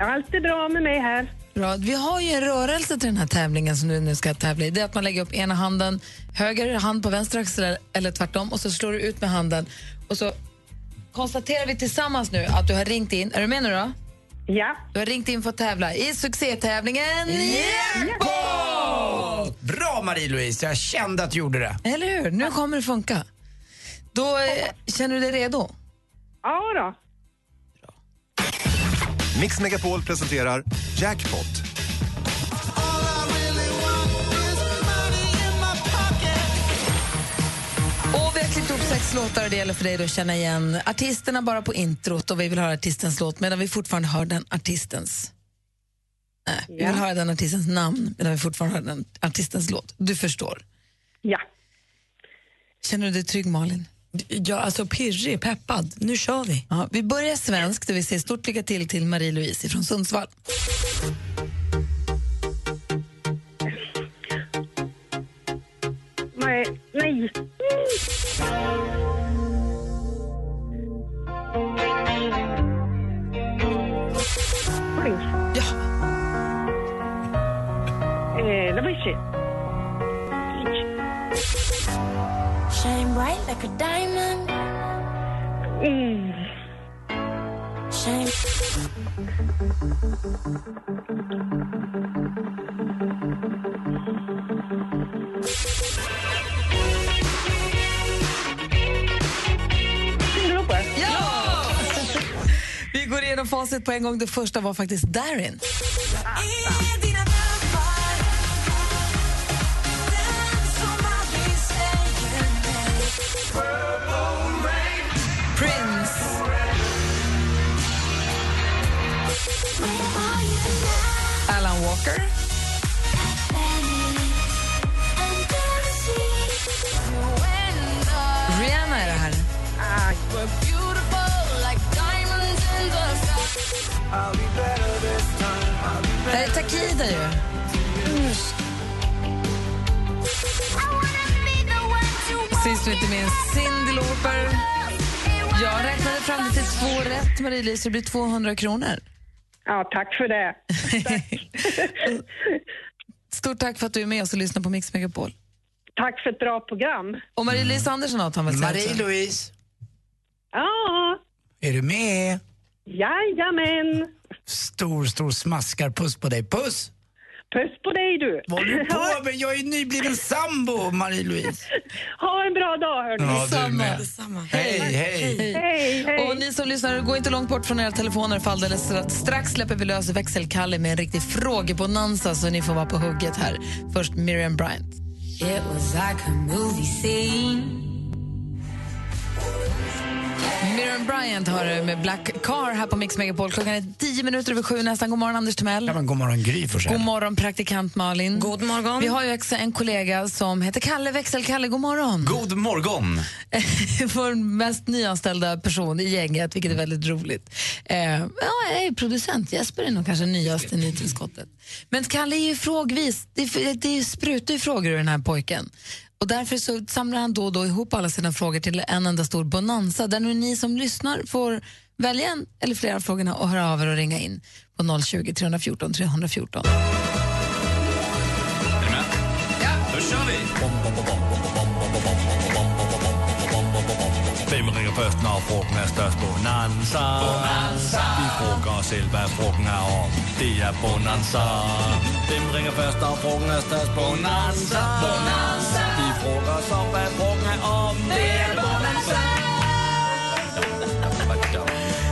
Allt är bra med mig här. Bra. Vi har ju en rörelse till den här tävlingen som du nu ska tävla i. Det är att man lägger upp ena handen, höger hand på vänster axel eller tvärtom och så slår du ut med handen. Och så konstaterar vi tillsammans nu att du har ringt in. Är du med nu då? Ja. Du har ringt in för att tävla i succétävlingen Jackpot! Bra Marie-Louise, jag kände att du gjorde det. Eller hur? Nu kommer det funka. Då eh, känner du dig redo? Ja då. Mix Megapol presenterar Jackpot. Och vi har klippt upp sex låtar och det gäller för dig då att känna igen artisterna bara på introt och vi vill höra artistens låt medan vi fortfarande hör den artistens Nej, vi vill höra den artistens namn medan vi fortfarande hör den artistens låt. Du förstår. Ja. Känner du dig trygg Malin? Ja, alltså pirrig, peppad. Nu kör vi. Ja, vi börjar svenskt och vi säger stort lycka till till Marie-Louise från Sundsvall. Nej. Nej. Ja. Eh, Shine bright like a diamond. Mm. Ja! Vi går igenom facit på en gång. Det första var faktiskt Darin. Prince. Walker. Rihanna är det här. Det här är Takida ju. Sist men inte minst Cyndi Lauper. Jag räknade fram det till två rätt, Marie-Louise. Det blir 200 kronor. Ja, tack för det. Stort tack för att du är med oss och lyssnar på Mix Megapol. Tack för ett bra program. Och Marie-Louise Andersson har han väl? Marie-Louise, Ja, är du med? jajamän. Stor, stor smaskarpuss på dig. Puss! Puss på dig du. Vad håller du på med? Jag är nybliven sambo, Marie-Louise. Ha en bra dag hörni. Ja, du med. Hej, hej. Hej, hej. Och ni som lyssnar, gå inte långt bort från era telefoner för alldeles strax släpper vi lös växelkalle med en riktig frågebonanza så ni får vara på hugget här. Först Miriam Bryant. It was like a movie scene. Miriam Bryant har det med Black Car här på Mix Megapol. Klockan är tio minuter över sju nästan. God morgon Anders Timell. Ja, men god morgon Gry Forssell. God morgon praktikant Malin. God morgon. Vi har ju också en kollega som heter Kalle Växelkalle. God morgon. God morgon! Vår mest nyanställda person i gänget, vilket är väldigt roligt. Eh, ja, jag är producent. Jesper är nog kanske nyast i nytillskottet. Men Kalle är ju frågvis. Det, det sprutar ju frågor ur den här pojken. Och därför så samlar han då och då ihop alla sina frågor till en enda stor bonanza där nu ni som lyssnar får välja en eller flera av frågorna och höra av er och ringa in på 020 314 314. Är ni med? Ja. Då kör vi! Hvem ringer først, når frugten er størst? Bonanza. Bonanza. Vi frågar os selv, hvad frugten er om. Det er Bonanza. Hvem ringer først, når frugten er størst? Bonanza. Bonanza. Vi frågar os om, hvad frugten er om. Det Bonanza.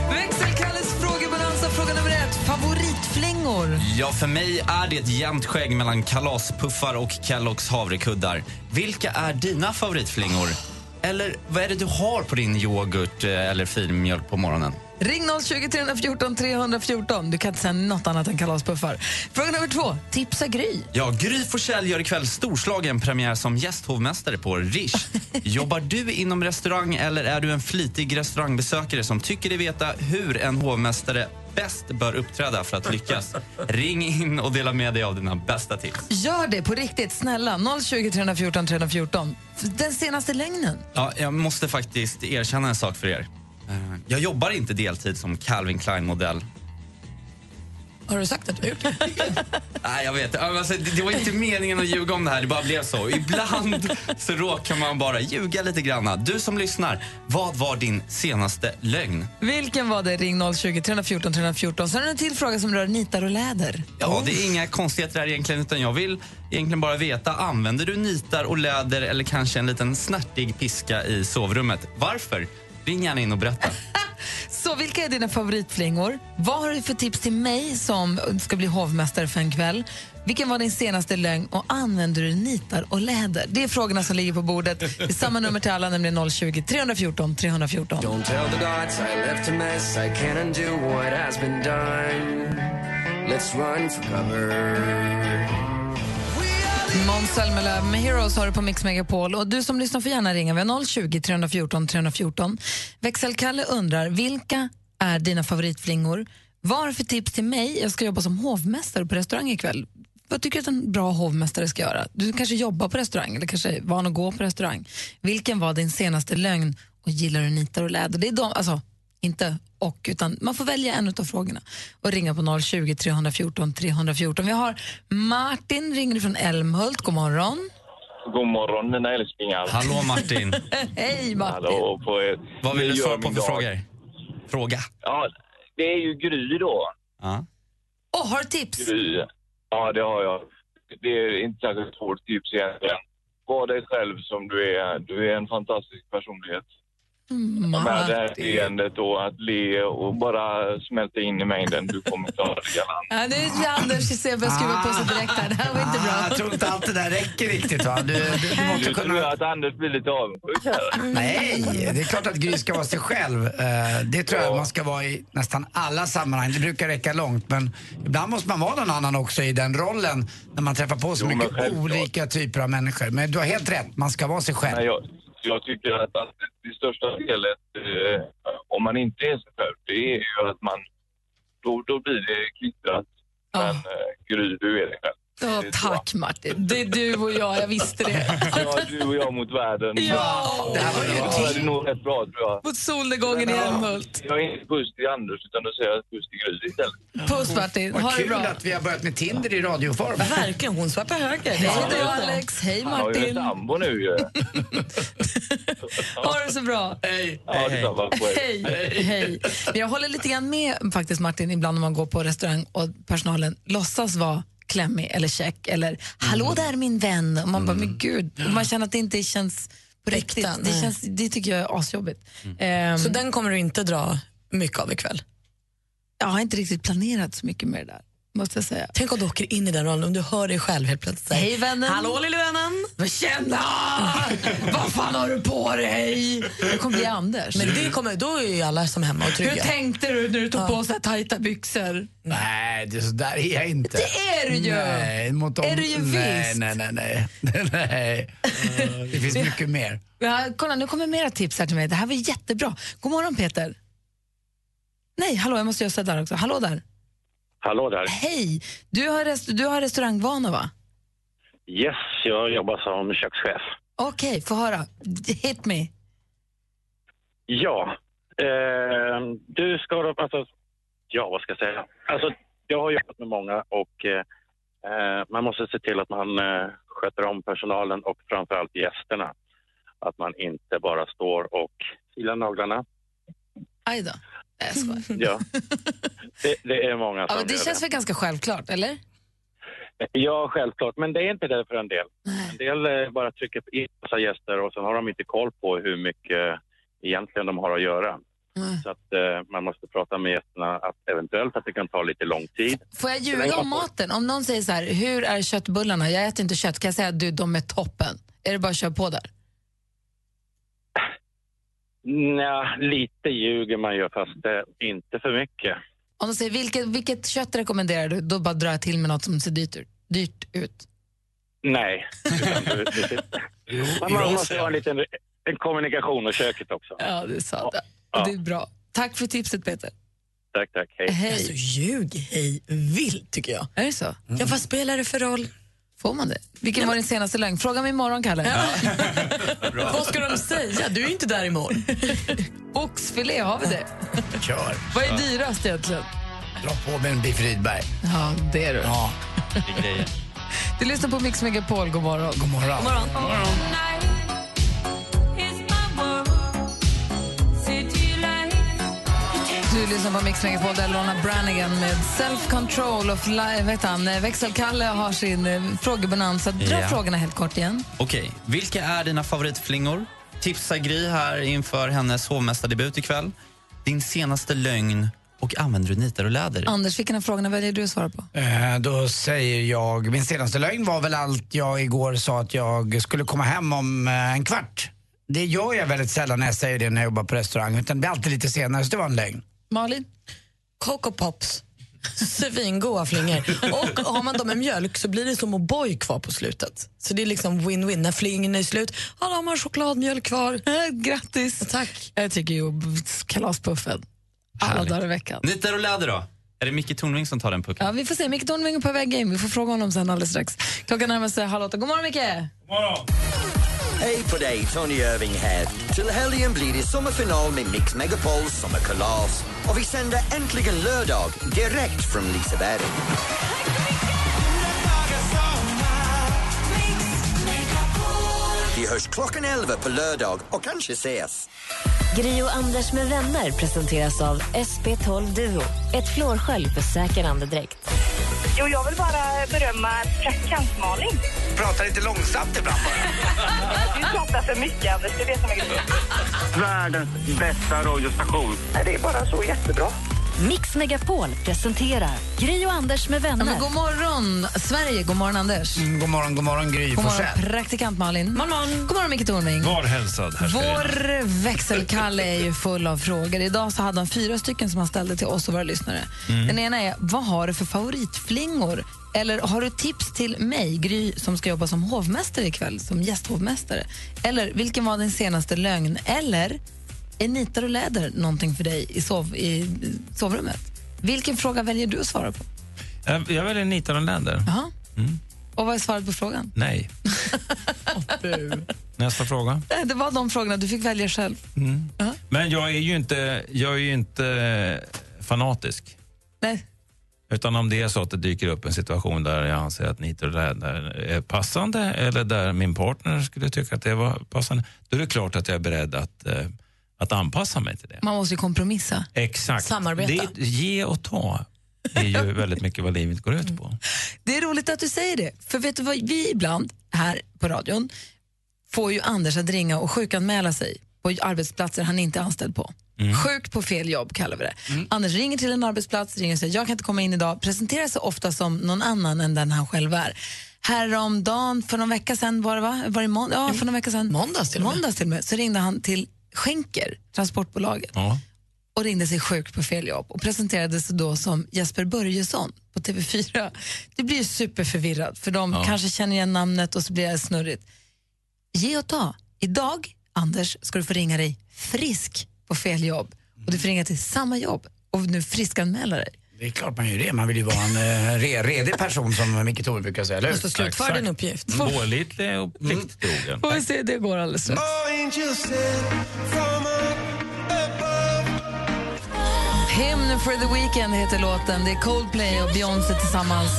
Växelkalles frågebonanza, fråga nummer ett. Favoritflingor? Ja, för mig är det ett jämnt skägg mellan kalaspuffar och Kelloggs havrekuddar. Vilka är dina favoritflingor? Eller vad är det du har på din yoghurt eh, eller filmjölk på morgonen? Ring 020 314 314. Du kan inte säga något annat än kalaspuffar. Fråga nummer två. Tipsa Gry. Ja, Gry Forssell gör ikväll storslagen premiär som gästhovmästare på Rish. Jobbar du inom restaurang eller är du en flitig restaurangbesökare som tycker dig veta hur en hovmästare bäst bör uppträda för att lyckas? Ring in och dela med dig av dina bästa tips. Gör det på riktigt, snälla. 020 314 314. Den senaste lögnen. Ja, jag måste faktiskt erkänna en sak för er. Eh, Jag jobbar inte deltid som Calvin Klein-modell. Har du sagt att du har gjort det? Nej, jag vet. Alltså, det det var inte meningen att ljuga om det här, det bara blev så. Ibland så råkar man bara ljuga lite grann. Du som lyssnar, vad var din senaste lögn? Vilken var det? Ring 020 314 314. Sen är det en till fråga som rör nitar och läder. Ja, det är inga konstigheter här egentligen, utan jag vill egentligen bara veta, använder du nitar och läder eller kanske en liten snärtig piska i sovrummet? Varför? Ring gärna in och berätta. Så vilka är dina favoritflingor? Vad har du för tips till mig som ska bli hovmästare för en kväll? Vilken var din senaste lögn och använder du nitar och läder? Det är frågorna som ligger på bordet. Det är samma nummer till alla, nämligen 020 314 314. Don't tell the gods I left a mess. I can't undo what has been done. Let's run for cover. Måns Zelmerlöw med Heroes har du på Mix Megapol. Och du som lyssnar får gärna ringa. Vi har 020 314 314. Växelkalle undrar, vilka är dina favoritflingor? Vad har du för tips till mig? Jag ska jobba som hovmästare på restaurang ikväll. Vad tycker du att en bra hovmästare ska göra? Du kanske jobbar på restaurang eller kanske är van att gå på restaurang. Vilken var din senaste lögn och gillar du nitar och läder? Det är de, alltså, inte och, utan man får välja en av frågorna och ringa på 020 314 314. Vi har Martin, ringer från Älmhult. God morgon. God morgon mina älsklingar. Hallå Martin. Hej Martin. Hallå på er. Vad vill du svara på för dag. frågor? Fråga. Ja, det är ju Gry då. Ja. Åh, har du tips? Gry. Ja, det har jag. Det är inte särskilt svårt tips egentligen. Var dig själv som du är. Du är en fantastisk personlighet. Mm, Med det här leendet och att le och bara smälta in i mängden. Du kommer klara det galant. Ja, nu är Anders i CV skruva på sig direkt här. Det här var inte Ah, bra. jag tror inte allt det där räcker riktigt va? Du, du, du måste tror kunna... jag att Anders blir lite avundsjuk. Nej, det är klart att Gry ska vara sig själv. Eh, Det tror jag man ska vara i nästan alla sammanhang. Det brukar räcka långt men ibland måste man vara någon annan också i den rollen när man träffar på så mycket olika typer av människor. Men du har helt rätt, man ska vara sig själv. Jag, tycker att, att det största felet, eh, om man inte är själv, det är ju att man... Då, då blir det klittrat. Men eh, Gry, du är själv. Ja, Det tack Martin. Det är du och jag, jag visste det. Ja, du och jag mot världen. Ja! Det här var ju det är nog rätt bra, tror jag. Mot solnedgången i Älmhult. Jag är inte puss till Anders, utan då säger jag puss till Gry istället. Puss Martin, ha det kul bra. att vi har börjat med Tinder i radioform. Verkligen, hon swappar höger. Det Hej då det. Alex, hej Han har ju en Martin. sambo nu ju. Ha det så bra. Ja, detsamma er. Hej. Hej. Men jag håller lite grann med faktiskt Martin ibland när man går på restaurang och personalen låtsas vara klämmig eller check eller hallå där min vän. Och man bara, men gud, och man känner att det inte känns på riktigt. Det, nej. känns, det tycker jag är asjobbigt. Ehm, Så den kommer du inte dra mycket av ikväll? jag har inte riktigt planerat så mycket med det där, måste jag säga. Tänk om du åker in i den rollen, om du hör dig själv helt plötsligt. säga, Hej vännen. Hallå lille vännen! Men Tjena! Vad fan har du på dig? Det kommer bli Anders. Men det kommer, då är ju alla som hemma och Hur trygga. tänkte du när du tog på så här tajta byxor? Nej, det, så där är jag inte. Det är du ju! Nej, mot dem. Är du ju nej, visst. nej, nej, nej. nej. Det finns mycket mer. Ja, kolla, nu kommer mera tips här till mig. Det här var jättebra. God morgon Peter. Nej, hallå, jag måste göra där också. Hallå där. Hallå där. Hej! Du har, rest- du har restaurangvana va? Yes, jag jobbar som kökschef. Okej, få höra. Hit me. Ja, eh, du ska alltså, ja vad ska jag säga? Alltså, jag har jobbat med många och eh, eh, man måste se till att man eh, sköter om personalen och framförallt gästerna. Att man inte bara står och filar naglarna. Aj då. Jag skojar. Ja, det, det är många Ja, som men det gör känns väl ganska självklart, eller? Ja, självklart. Men det är inte det för en del. En del eh, bara trycker in massa gäster och sen har de inte koll på hur mycket egentligen de har att göra. Så att eh, man måste prata med gästerna att eventuellt att det kan ta lite lång tid. Får jag ljuga om maten? Om någon säger så här, hur är köttbullarna? Jag äter inte kött. Kan jag säga att du, de är toppen? Är det bara att köra på där? Nja, lite ljuger man ju fast eh, inte för mycket. Om de säger, vilket, vilket kött rekommenderar du? Då bara drar jag till med något som ser dyrt, ut- dyrt ut. Nej. Utan du, du, man, man måste ha en liten en kommunikation och köket också. Ja, det sa det. Ja. Det är bra. Tack för tipset, Peter. Tack, tack. Hej. Hej. Alltså, ljug hej vilt tycker jag. Är det så? Ja, vad spelar det för roll? Får man det? Vilken var din senaste lögn? Fråga mig imorgon, Kalle. Vad ska de säga? Du är inte där imorgon. Oxfilé, har vi det? Kör. Vad är dyrast egentligen? Dra på med en biff Rydberg. Ja, det är du. Ja. Du lyssnar på Mix Megapol. God morgon. God morgon. God morgon. Du lyssnar på Mix Megapol där Lorna Branigan med Self Control och fly, vet han, eh, Växelkalle har sin eh, frågebonanza. Dra Ja. frågorna helt kort igen. Okej, vilka är dina favoritflingor? Tipsa Gry här inför hennes hovmästardebut ikväll. Din senaste lögn och använder du nitar och läder? Anders, vilken av frågorna väljer du att svara på? Eh, Då säger jag, min senaste lögn var väl allt jag igår sa att jag skulle komma hem om eh, en kvart. Det gör jag väldigt sällan när jag säger det när jag jobbar på restaurang, utan det blir alltid lite senare, så det var en lögn. Malin? Coco Pops. Svingoda flingor. Och har man dem med mjölk så blir det som O'boy kvar på slutet. Så det är liksom win-win. När flingorna är slut, ja, då har man chokladmjölk kvar. Grattis! Tack. Jag tycker ju kalaspuffen. Alla Härligt. dagar i veckan. Nitar och läder då? Är det Micke Tornving som tar den pucken? Ja, vi får se. Micke Tornving är på väg in. Vi får fråga honom sen alldeles strax. Klockan närmar sig halv åtta. God morgon, Micke! Hej på dig, Tony Irving här. Till helgen blir det sommarfinal med Mix Megapols sommarkalas. Och vi sänder äntligen lördag direkt från Liseberg. Vi hörs klockan 11 på lördag och kanske ses. Gri och Anders med vänner presenteras av SP12 Duo. Ett flårskölj för säker andedräkt. Jo, jag vill bara berömma praktikant Malin. Prata lite långsamt ibland bara. Du pratar för mycket, Anders. Det är det som är grejen. Världens bästa radiostation. Det är bara så jättebra. Mix Megapol presenterar Gri och Anders med Ja, vänner. men god morgon, Sverige. God morgon, Anders. Mm, god morgon, god morgon Gry God morgon, praktikant Malin. God morgon, god morgon Micke Tornving. Var hälsad, Vår växelkalle är ju full av frågor. Idag så hade han fyra stycken som han ställde till oss och våra lyssnare. Mm. Den ena är, vad har du för favoritflingor? Eller har du tips till mig, Gry, som ska jobba som hovmästare ikväll, som gästhovmästare? Eller vilken var din senaste lögn? Eller är nitar och läder någonting för dig i, sov, i sovrummet? Vilken fråga väljer du att svara på? Jag, jag väljer nitar och läder. Jaha. Och vad är svaret på frågan? Nej. Nästa fråga. Det var de frågorna du fick välja själv. Men jag är ju inte, jag är ju inte fanatisk. Nej. Utan om det är så att det dyker upp en situation där jag anser att nitar och läder är passande eller där min partner skulle tycka att det var passande, då är det klart att jag är beredd att, eh, att anpassa mig till det. Man måste ju kompromissa. Exakt. Samarbeta. Det, ge och ta är ju väldigt mycket vad livet går ut på. Det är roligt att du säger det. För vet du vad, vi ibland här på radion får ju Anders att ringa och sjukanmäla sig på arbetsplatser han inte är anställd på. Sjuk på fel jobb kallar vi det. Anders ringer till en arbetsplats, ringer och säger jag kan inte komma in idag, presenterar sig ofta som någon annan än den han själv är. Häromdagen, för någon vecka sedan var det va? Var det må- ja, för någon vecka sedan. Måndags till och med. Måndags till och med. Så ringde han till Schenker, transportbolaget Ja. och ringde sig sjuk på fel jobb och presenterade sig då som Jesper Börjesson på TV4. Det blir superförvirrat för de Ja. kanske känner igen namnet och så blir det snurrigt. Ge och ta. Idag, Anders, ska du få ringa dig frisk på fel jobb och du får ringa till samma jobb och nu friskanmäla dig. Det är klart man gör det. Man vill ju vara en eh, re, redig person som Micke Tornving brukar säga, eller hur? Måste slutföra din uppgift. Pålitlig och plikttrogen. Får vi se hur det går alldeles strax. Hymn for the Weekend heter låten. Det är Coldplay och Beyoncé tillsammans.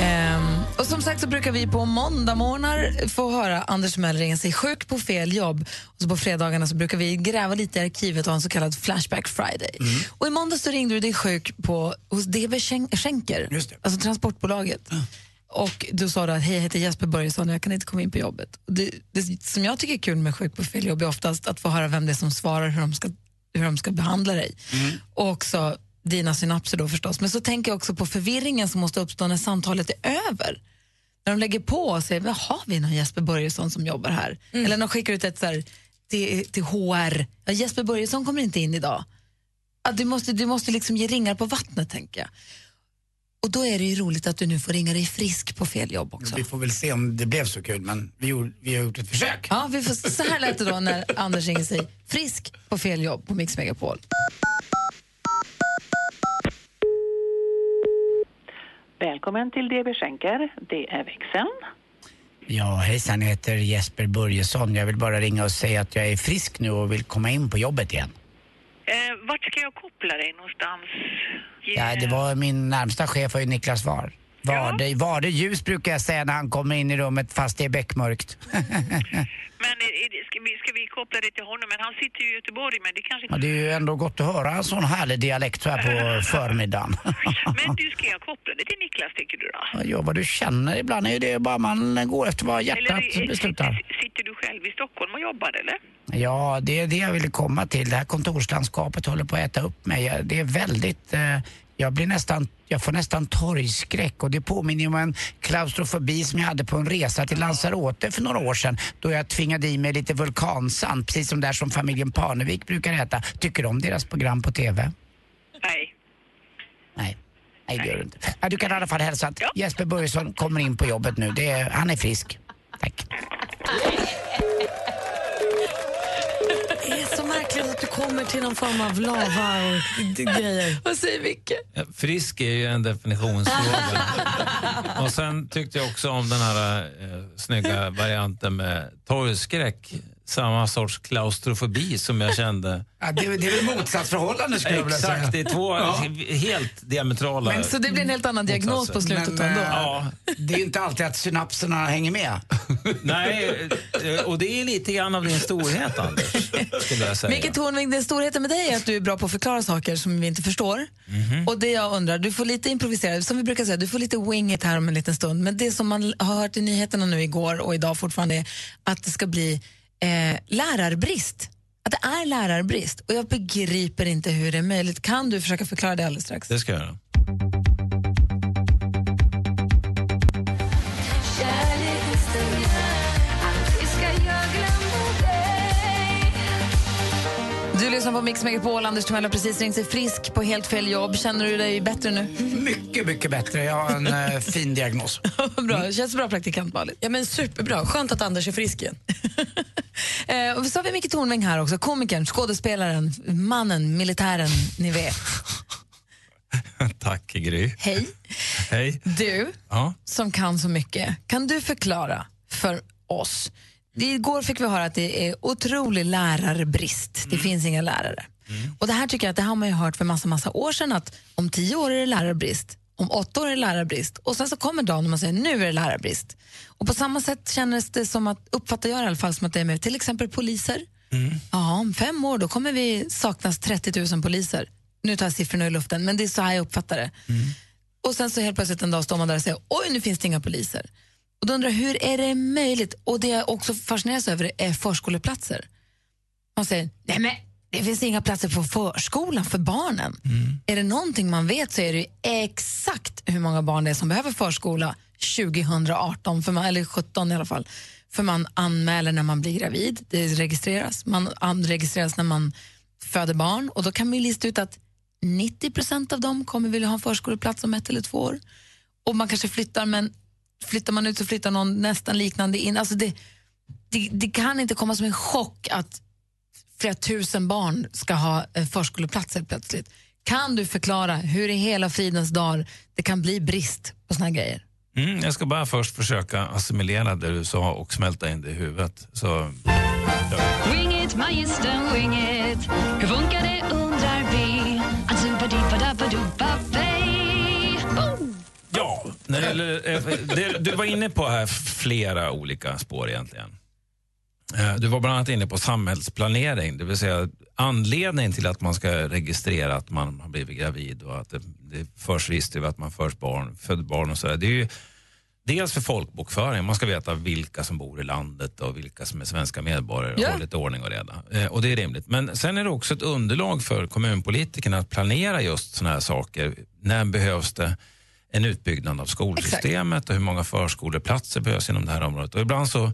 Ehm, och som sagt så brukar vi på måndagmorgnar få höra Anders Möller ringa sig sjuk på fel jobb. Och så på fredagarna så brukar vi gräva lite i arkivet och ha en så kallad Flashback Friday. Och i måndag så ringde du dig sjuk på, hos DB Schenk- Schenker, alltså transportbolaget. Och du sa då att hej, jag heter Jesper Börjesson och jag kan inte komma in på jobbet. Det, det som jag tycker är kul med sjuk på fel jobb är oftast att få höra vem det är som svarar, hur de ska, hur de ska behandla dig. Och också dina synapser då förstås. Men så tänker jag också på förvirringen som måste uppstå när samtalet är över. När de lägger på och säger, "Vad har vi någon Jesper Börjesson som jobbar här? Eller de skickar ut ett så här, till, till HR, ja, Jesper Börjesson kommer inte in idag. Ja, du, måste, du måste liksom ge ringar på vattnet tänker jag. Och då är det ju roligt att du nu får ringa dig frisk på fel jobb också. Vi får väl se om det blev så kul, men vi, gjorde, vi har gjort ett försök. Ja, vi får, så här lät det då när Anders ringer sig frisk på fel jobb på Mix Megapol. Välkommen till DB Schenker. Det är växeln. Ja, hejsan, jag heter Jesper Börjesson. Jag vill bara ringa och säga att jag är frisk nu och vill komma in på jobbet igen. Eh, vart ska jag koppla dig någonstans? Ja, det var min närmsta chef var ju Niklas Var. Varde, Varde ljus brukar jag säga när han kommer in i rummet fast det är beckmörkt. Men det, ska, vi, ska vi koppla dig till honom? Men han sitter ju i Göteborg, men det kanske Ja, inte... det är ju ändå gott att höra en sån härlig dialekt här på förmiddagen. Men du, ska jag koppla dig till Niklas, tycker du då? Ja, vad du känner. Ibland är det bara man går efter vad hjärtat Eller, beslutar. sitter du själv i Stockholm och jobbar, eller? Ja, det är det jag ville komma till. Det här kontorslandskapet håller på att äta upp mig. Det är väldigt... Eh, jag blir nästan... Jag får nästan torgskräck och det påminner om en klaustrofobi som jag hade på en resa till Lanzarote för några år sedan då jag tvingade i mig lite vulkansand, precis som där som familjen Parnevik brukar äta. Tycker du om deras program på TV? Nej. Nej. Nej, det gör du inte. Du kan i alla fall hälsa att Jesper Börjesson kommer in på jobbet nu. Det är, han är frisk. Det att du kommer till någon form av lava och grejer. Vad säger Micke? Ja, Frisk är ju en definitionsfråga. och sen tyckte jag också om den här eh, snygga varianten med torgskräck. Samma sorts klaustrofobi som jag kände. Ja, det, är- det är väl motsatsförhållande skulle jag vilja säga. Exakt, det är två Ja. helt diametrala Men- Så det blir en helt annan diagnos på slutet Men, ändå. eh, Ja. Det är ju inte alltid att synapserna hänger med. Nej, eh, och det är lite grann av din storhet, Anders. Micke Tornving, den storheten med dig är att du är bra på att förklara saker som vi inte förstår. Mhm. Och det jag undrar, du får lite improvisera, som vi brukar säga, du får lite wing it här om en liten stund. Men det som man har hört i nyheterna nu igår och idag fortfarande är att det ska bli eh, lärarbrist. Att det är lärarbrist. Och jag begriper inte hur det är möjligt. Kan du försöka förklara det alldeles strax? Det ska jag göra. Du lyssnar på Mix Megapol, Anders Timell har precis ringt sig frisk på helt fel jobb. Känner du dig bättre nu? Mycket, mycket bättre. Jag har en eh, fin diagnos. bra. Känns bra praktikant Malin? Ja, men superbra. Skönt att Anders är frisk igen. Eh, och så har vi Micke Tornving här också, komikern, skådespelaren, mannen, militären, ni vet. Tack, Gry. Hej. Hej. Du, Ja. som kan så mycket, kan du förklara för oss? Igår fick vi höra att det är otrolig lärarbrist. Det finns inga lärare. Och Det här tycker jag att det har man ju hört för massa, massa år sedan att om tio år är det lärarbrist, om åtta år är det lärarbrist och sen så kommer dagen när man säger nu är det lärarbrist. Och på samma sätt kändes det som att, uppfattar jag i alla fall som att det är med till exempel poliser. Ja, om fem år då kommer vi saknas 30 000 poliser. Nu tar jag siffrorna i luften, men det är så här jag uppfattar det. Och sen så helt plötsligt en dag står man där och säger oj, nu finns det inga poliser. Och då undrar hur är det möjligt? Och det jag också fascineras över är förskoleplatser. Man säger, nej men det finns inga platser på förskolan för barnen. Är det någonting man vet så är det exakt hur många barn det är som behöver förskola 2018, för man, eller 17 i alla fall. För man anmäler när man blir gravid, det registreras. Man an- registreras när man föder barn och då kan man lista ut att 90 procent av dem kommer vilja ha en förskoleplats om ett eller två år. Och man kanske flyttar, men flyttar man ut så flyttar någon nästan liknande in. Alltså det, det, det kan inte komma som en chock att flera tusen barn ska ha eh, förskoleplatser plötsligt. Kan du förklara hur i hela fridens dag det kan bli brist på såna här grejer? Mm, jag ska bara först försöka assimilera det du sa och smälta in det i huvudet. Så, Wing it, magistern, wing it. Hur funkar det när det gäller, eh, det, du var inne på här flera olika spår egentligen. Eh, Du var bland annat inne på samhällsplanering, det vill säga anledningen till att man ska registrera att man har blivit gravid och att det, det förs register över att man förs barn, föder barn och sådär. Det är ju dels för folkbokföring, man ska veta vilka som bor i landet och vilka som är svenska medborgare och Ja. lite ordning och reda. Eh, Och det är rimligt. Men sen är det också ett underlag för kommunpolitikerna att planera just sådana här saker. När behövs det en utbyggnad av skolsystemet och hur många förskoleplatser behövs inom det här området. Och ibland så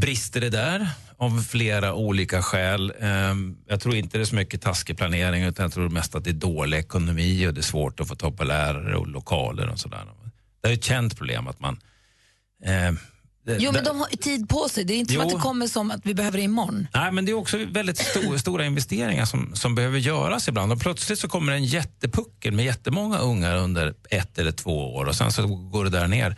brister det där av flera olika skäl. Ehm, Jag tror inte det är så mycket taskig planering utan jag tror mest att det är dålig ekonomi och det är svårt att få tag på lärare och lokaler och sådär. Det är ett känt problem att man... Jo, men de har tid på sig. Det är inte som Jo. att det kommer som att vi behöver det imorgon. Nej, men det är också väldigt sto- stora investeringar som, som behöver göras ibland. Och plötsligt så kommer en jättepuckel med jättemånga ungar under ett eller två år och sen så går det där ner.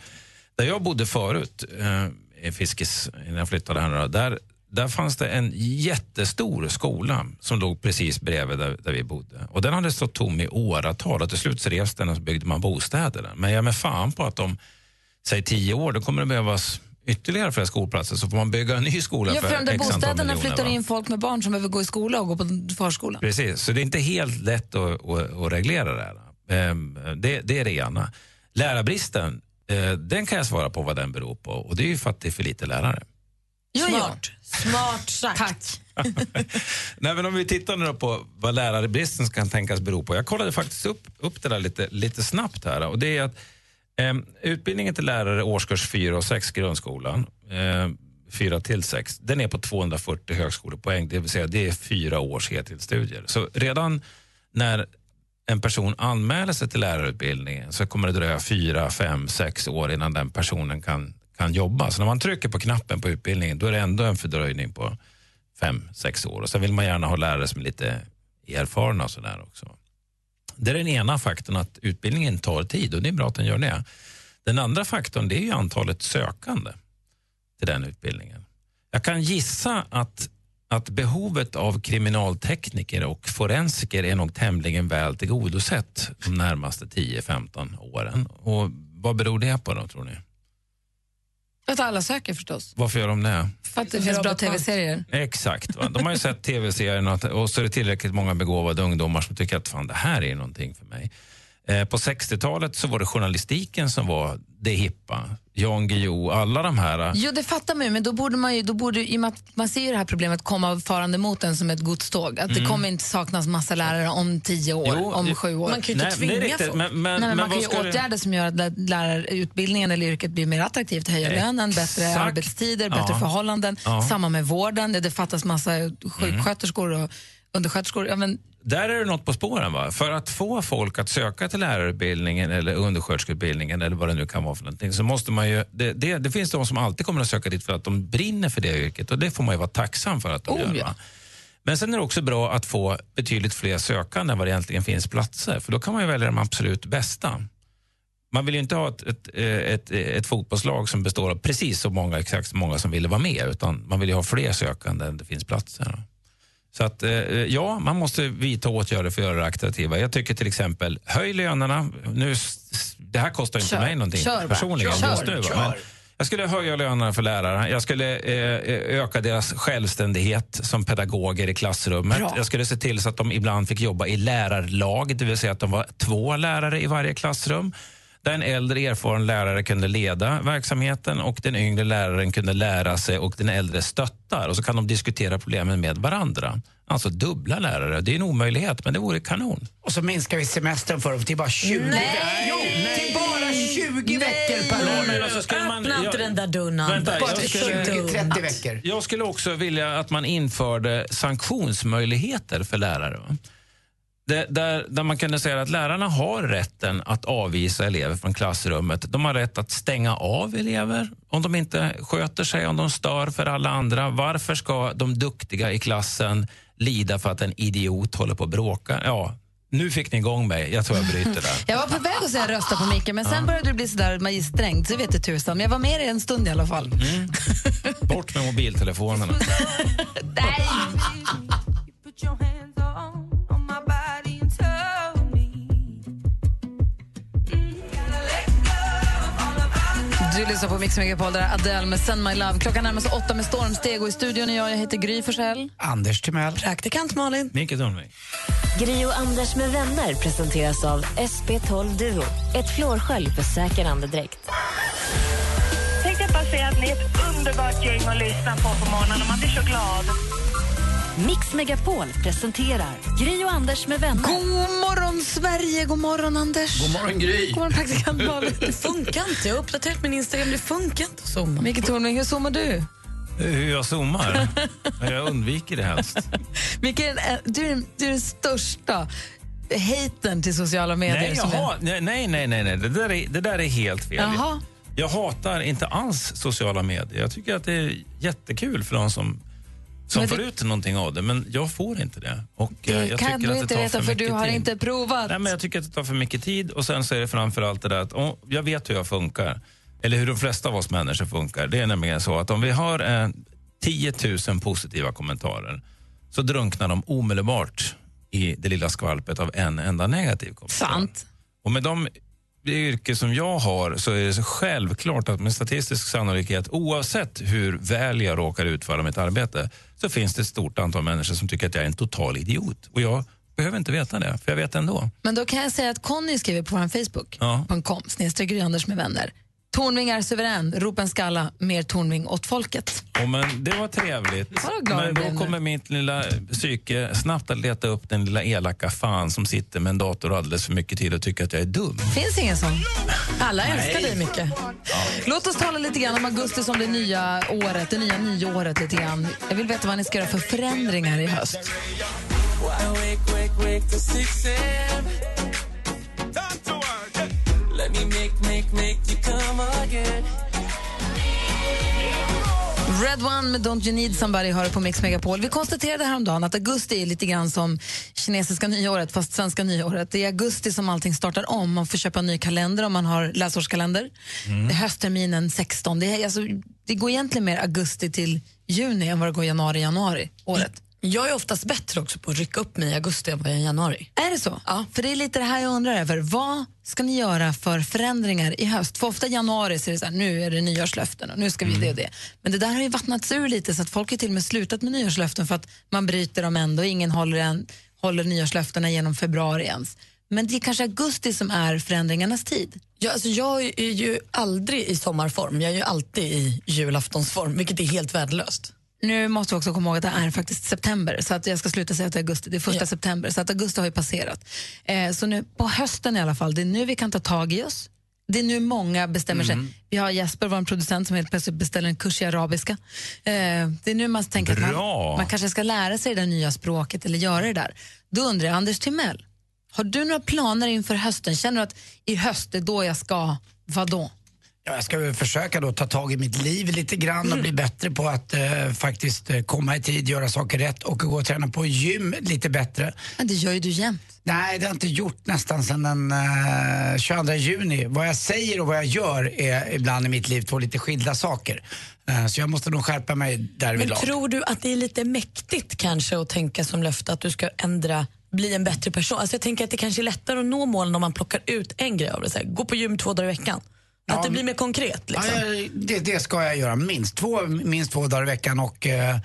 Där jag bodde förut, eh, i Fiskis, innan jag flyttade här, där, där fanns det en jättestor skola som låg precis bredvid där, där vi bodde. Och den hade stått tom i åratal och till slut så revs den och så byggde man bostäder där. Men jag är med fan på att om, säg tio år, då kommer det behövas ytterligare flera skolplatser så får man bygga en ny skola Ja, för för de där bostäderna flyttar va? in folk med barn som behöver gå i skola och gå på förskola. Precis, så det är inte helt lätt att, att, att reglera det här. Ehm, Det, det är det ena. Lärarbristen, eh, den kan jag svara på vad den beror på och det är ju för att det är för lite lärare. Smart. Smart sagt. Tack. Nej, men om vi tittar nu på vad lärarbristen kan tänkas bero på. Jag kollade faktiskt upp, upp det där lite, lite snabbt här. Och det är att Ehm, utbildningen till lärare årskurs 4 och 6 grundskolan, ehm, 4 till 6, den är på 240 högskolepoäng. Det vill säga det är fyra års heltidsstudier. Så redan när en person anmäler sig till lärarutbildningen så kommer det dröja fyra, fem, sex år innan den personen kan, kan jobba. Så när man trycker på knappen på utbildningen då är det ändå en fördröjning på fem, sex år. Och sen vill man gärna ha lärare som är lite erfarna och sådär också. Det är den ena faktorn, att utbildningen tar tid och det är bra att den gör det. Den andra faktorn det är ju antalet sökande till den utbildningen. Jag kan gissa att, att behovet av kriminaltekniker och forensiker är nog tämligen väl tillgodosett de närmaste 10-15 åren. Och vad beror det på då, tror ni? Att alla söker förstås. Varför gör de det? För att det finns bra tv-serier. Exakt. Va? De har ju sett tv-serierna och- och så är det tillräckligt många begåvade ungdomar som tycker att fan, det här är någonting för mig. Eh, på 60-talet så var det journalistiken som var det hippa. Jan Guillou, alla de här. Jo, det fattar man ju, men då borde man ju, då borde, i och med att man ser ju det här problemet komma farande mot en som ett godståg. Att det Mm. kommer inte saknas massa lärare om tio år, Jo, om det- sju år. Man kan ju inte det tvinga riktigt, folk. men- men- Nej, men men man kan ju det- åtgärder som gör att lä- lärarutbildningen eller yrket blir mer attraktivt, höja lönen, bättre Exakt. arbetstider, bättre Ja. förhållanden. Ja. Samma med vården, det, det fattas massa sjuksköterskor och undersköterskor. Ja, men, Där är det något på spåren. Va? För att få folk att söka till lärarutbildningen eller undersköterskeutbildningen eller vad det nu kan vara för någonting så måste man ju... Det, det, det finns de som alltid kommer att söka dit för att de brinner för det yrket och det får man ju vara tacksam för att de Oh, gör. ja. Va? Men sen är det också bra att få betydligt fler sökande än vad det egentligen finns platser för då kan man ju välja de absolut bästa. Man vill ju inte ha ett, ett, ett, ett fotbollslag som består av precis så många, exakt så många som ville vara med utan man vill ju ha fler sökande än det finns platser. Så att, eh, ja, man måste vidta åtgärder för att göra det attraktiva. Jag tycker till exempel, höj lönerna. Nu, det här kostar inte Kör. mig någonting Kör personligen Kör. just nu. Men jag skulle höja lönerna för lärare. Jag skulle eh, öka deras självständighet som pedagoger i klassrummet. Bra. Jag skulle se till så att de ibland fick jobba i lärarlag, det vill säga att de var två lärare i varje klassrum. Där en äldre erfaren lärare kunde leda verksamheten och den yngre läraren kunde lära sig och den äldre stöttar. Och så kan de diskutera problemen med varandra. Alltså dubbla lärare. Det är en omöjlighet, men det vore kanon. Och så minskar vi semestern för dem till bara 20 Nej! veckor. Jo, till bara 20 veckor per år. men alltså, skulle man- Öppna inte den där. Vänta, Bara jag skulle- 20-30 veckor. Jag skulle också vilja att man införde sanktionsmöjligheter för lärare. Det, där, där man kunde säga att lärarna har rätten att avvisa elever från klassrummet. De har rätt att stänga av elever om de inte sköter sig, om de stör för alla andra. Varför ska de duktiga i klassen lida för att en idiot håller på att bråka? Ja, nu fick ni igång mig. Jag tror jag bryter där. jag var på väg att säga rösta på Micke, men sen Ja. började det bli sådär magisträngt, så vet du tusan. Men jag var med i en stund i alla fall. Mm. Bort med mobiltelefonerna. Du lyssnar på Mix Megapol, där är Adele med Send My Love. Klockan närmar sig åtta med stormsteg och i studion är jag, jag heter Gry Forssell. Anders Timell. Praktikant Malin. Micke Tornving. Gri och Anders med vänner presenteras av SP12 Duo. Ett flårskölj för säker andedräkt. Tänkte jag bara säga att ni är ett underbart gäng att lyssna på på morgonen och man blir så glad. Mix Megapol presenterar Gri och Anders med vänner. God morgon, Sverige! God morgon, Anders! God morgon, Gry! God morgon, praktikant Malin. Det funkar inte. Jag har uppdaterat min Instagram. Det funkar inte att zooma. Micke Tornving, hur zoomar du? Hur jag zoomar? jag undviker det helst. Micke, är du är, den- du är den största haten till sociala medier. Nej, jaha, nej, nej, nej, nej, nej. Det, där är, det där är helt fel. Jaha. Jag hatar inte alls sociala medier. Jag tycker att det är jättekul för de som, som får ut någonting av det, men jag får inte det. Och, Det eh, jag kan tycker du att inte veta, för mycket du har tid. inte provat. Nej, men jag tycker att det tar för mycket tid och sen så är det framför allt det där att om, jag vet hur jag funkar. Eller hur de flesta av oss människor funkar. Det är nämligen så att om vi har eh, 10 000 positiva kommentarer så drunknar de omedelbart i det lilla skvalpet av en enda negativ kommentar. Sant. Och med de yrke som jag har så är det så självklart att med statistisk sannolikhet oavsett hur väl jag råkar utföra mitt arbete så finns det ett stort antal människor som tycker att jag är en total idiot. Och jag behöver inte veta det, för jag vet ändå. Men då kan jag säga att Conny skriver på vår Facebook, Ja. snedstreck Gry Anders med vänner. Tornving är suverän, rop en skalla, mer Tornving åt folket. Och men det var trevligt. Men då nu. kommer mitt lilla psyke snabbt att leta upp den lilla elaka fan som sitter med en dator alldeles för mycket tid och tycker att jag är dum. Finns ingen sån. Alla Nej. älskar dig mycket. Låt oss tala lite grann om augusti som det nya året, det nya nyåret lite grann. Jag vill veta vad ni ska göra för förändringar i höst. Red One med Don't You Need Somebody hör på Mix Megapol. Vi konstaterade häromdagen att augusti är lite grann som kinesiska nyåret, fast svenska nyåret. Det är augusti som allting startar om. Man får köpa en ny kalender om man har läsårskalender. Mm. Det är höstterminen 16. Det, är, alltså, det går egentligen mer augusti till juni än vad det går januari, januari året. Jag är oftast bättre också på att rycka upp mig i augusti än vad jag är i januari. Är det så? Ja. För det är lite det här jag undrar över. Vad ska ni göra för förändringar i höst? För ofta i januari så är det så här, nu är det nyårslöften och nu ska vi det och det. Men det där har ju vattnats ur lite så att folk har till och med slutat med nyårslöften för att man bryter dem ändå. Ingen håller, en, håller nyårslöftena genom februari ens. Men det är kanske augusti som är förändringarnas tid. Ja, alltså jag är ju aldrig i sommarform, jag är ju alltid i julaftonsform, vilket är helt värdelöst. Nu måste vi också komma ihåg att det är faktiskt september, så att jag ska sluta säga att det är augusti. Det är första september, så att augusti har ju passerat. Eh, så nu på hösten i alla fall, det är nu vi kan ta tag i oss. Det är nu många bestämmer sig. Vi har Jesper, vår producent, som helt plötsligt beställer en kurs i arabiska. Eh, det är nu man tänker att man, Bra. man kanske ska lära sig det där nya språket eller göra det där. Då undrar jag, Anders Timell, har du några planer inför hösten? Känner du att i höst är då jag ska, vadå? Ja, jag ska väl försöka då ta tag i mitt liv lite grann Mm. och bli bättre på att eh, faktiskt eh, komma i tid, göra saker rätt och gå och träna på gym lite bättre. Men det gör ju du jämt. Nej, det har jag inte gjort nästan sedan den eh, 22 juni. Vad jag säger och vad jag gör är ibland i mitt liv två lite skilda saker. Eh, så jag måste nog skärpa mig Men därvidlag. tror du att det är lite mäktigt kanske att tänka som löfte att du ska ändra bli en bättre person. Alltså jag tänker att det kanske är lättare att nå målen om man plockar ut en grej av det. Så här, gå på gym två dagar i veckan. Att det blir mer konkret. Liksom. Ja, det, det ska jag göra minst två, minst två dagar i veckan och eh,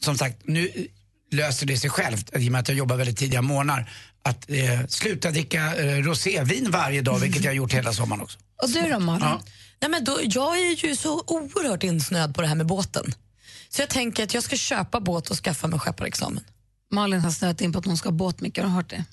som sagt nu löser det sig självt i och med att jag jobbar väldigt tidiga morgnar att eh, sluta dricka eh, rosévin varje dag vilket jag har gjort hela sommaren också. Och du då Malin? Ja. Nej, men då, jag är ju så oerhört insnöad på det här med båten. Så jag tänker att jag ska köpa båt och skaffa mig skepparexamen. Malin har snöat in på att hon ska ha båt mycket, har du hört det?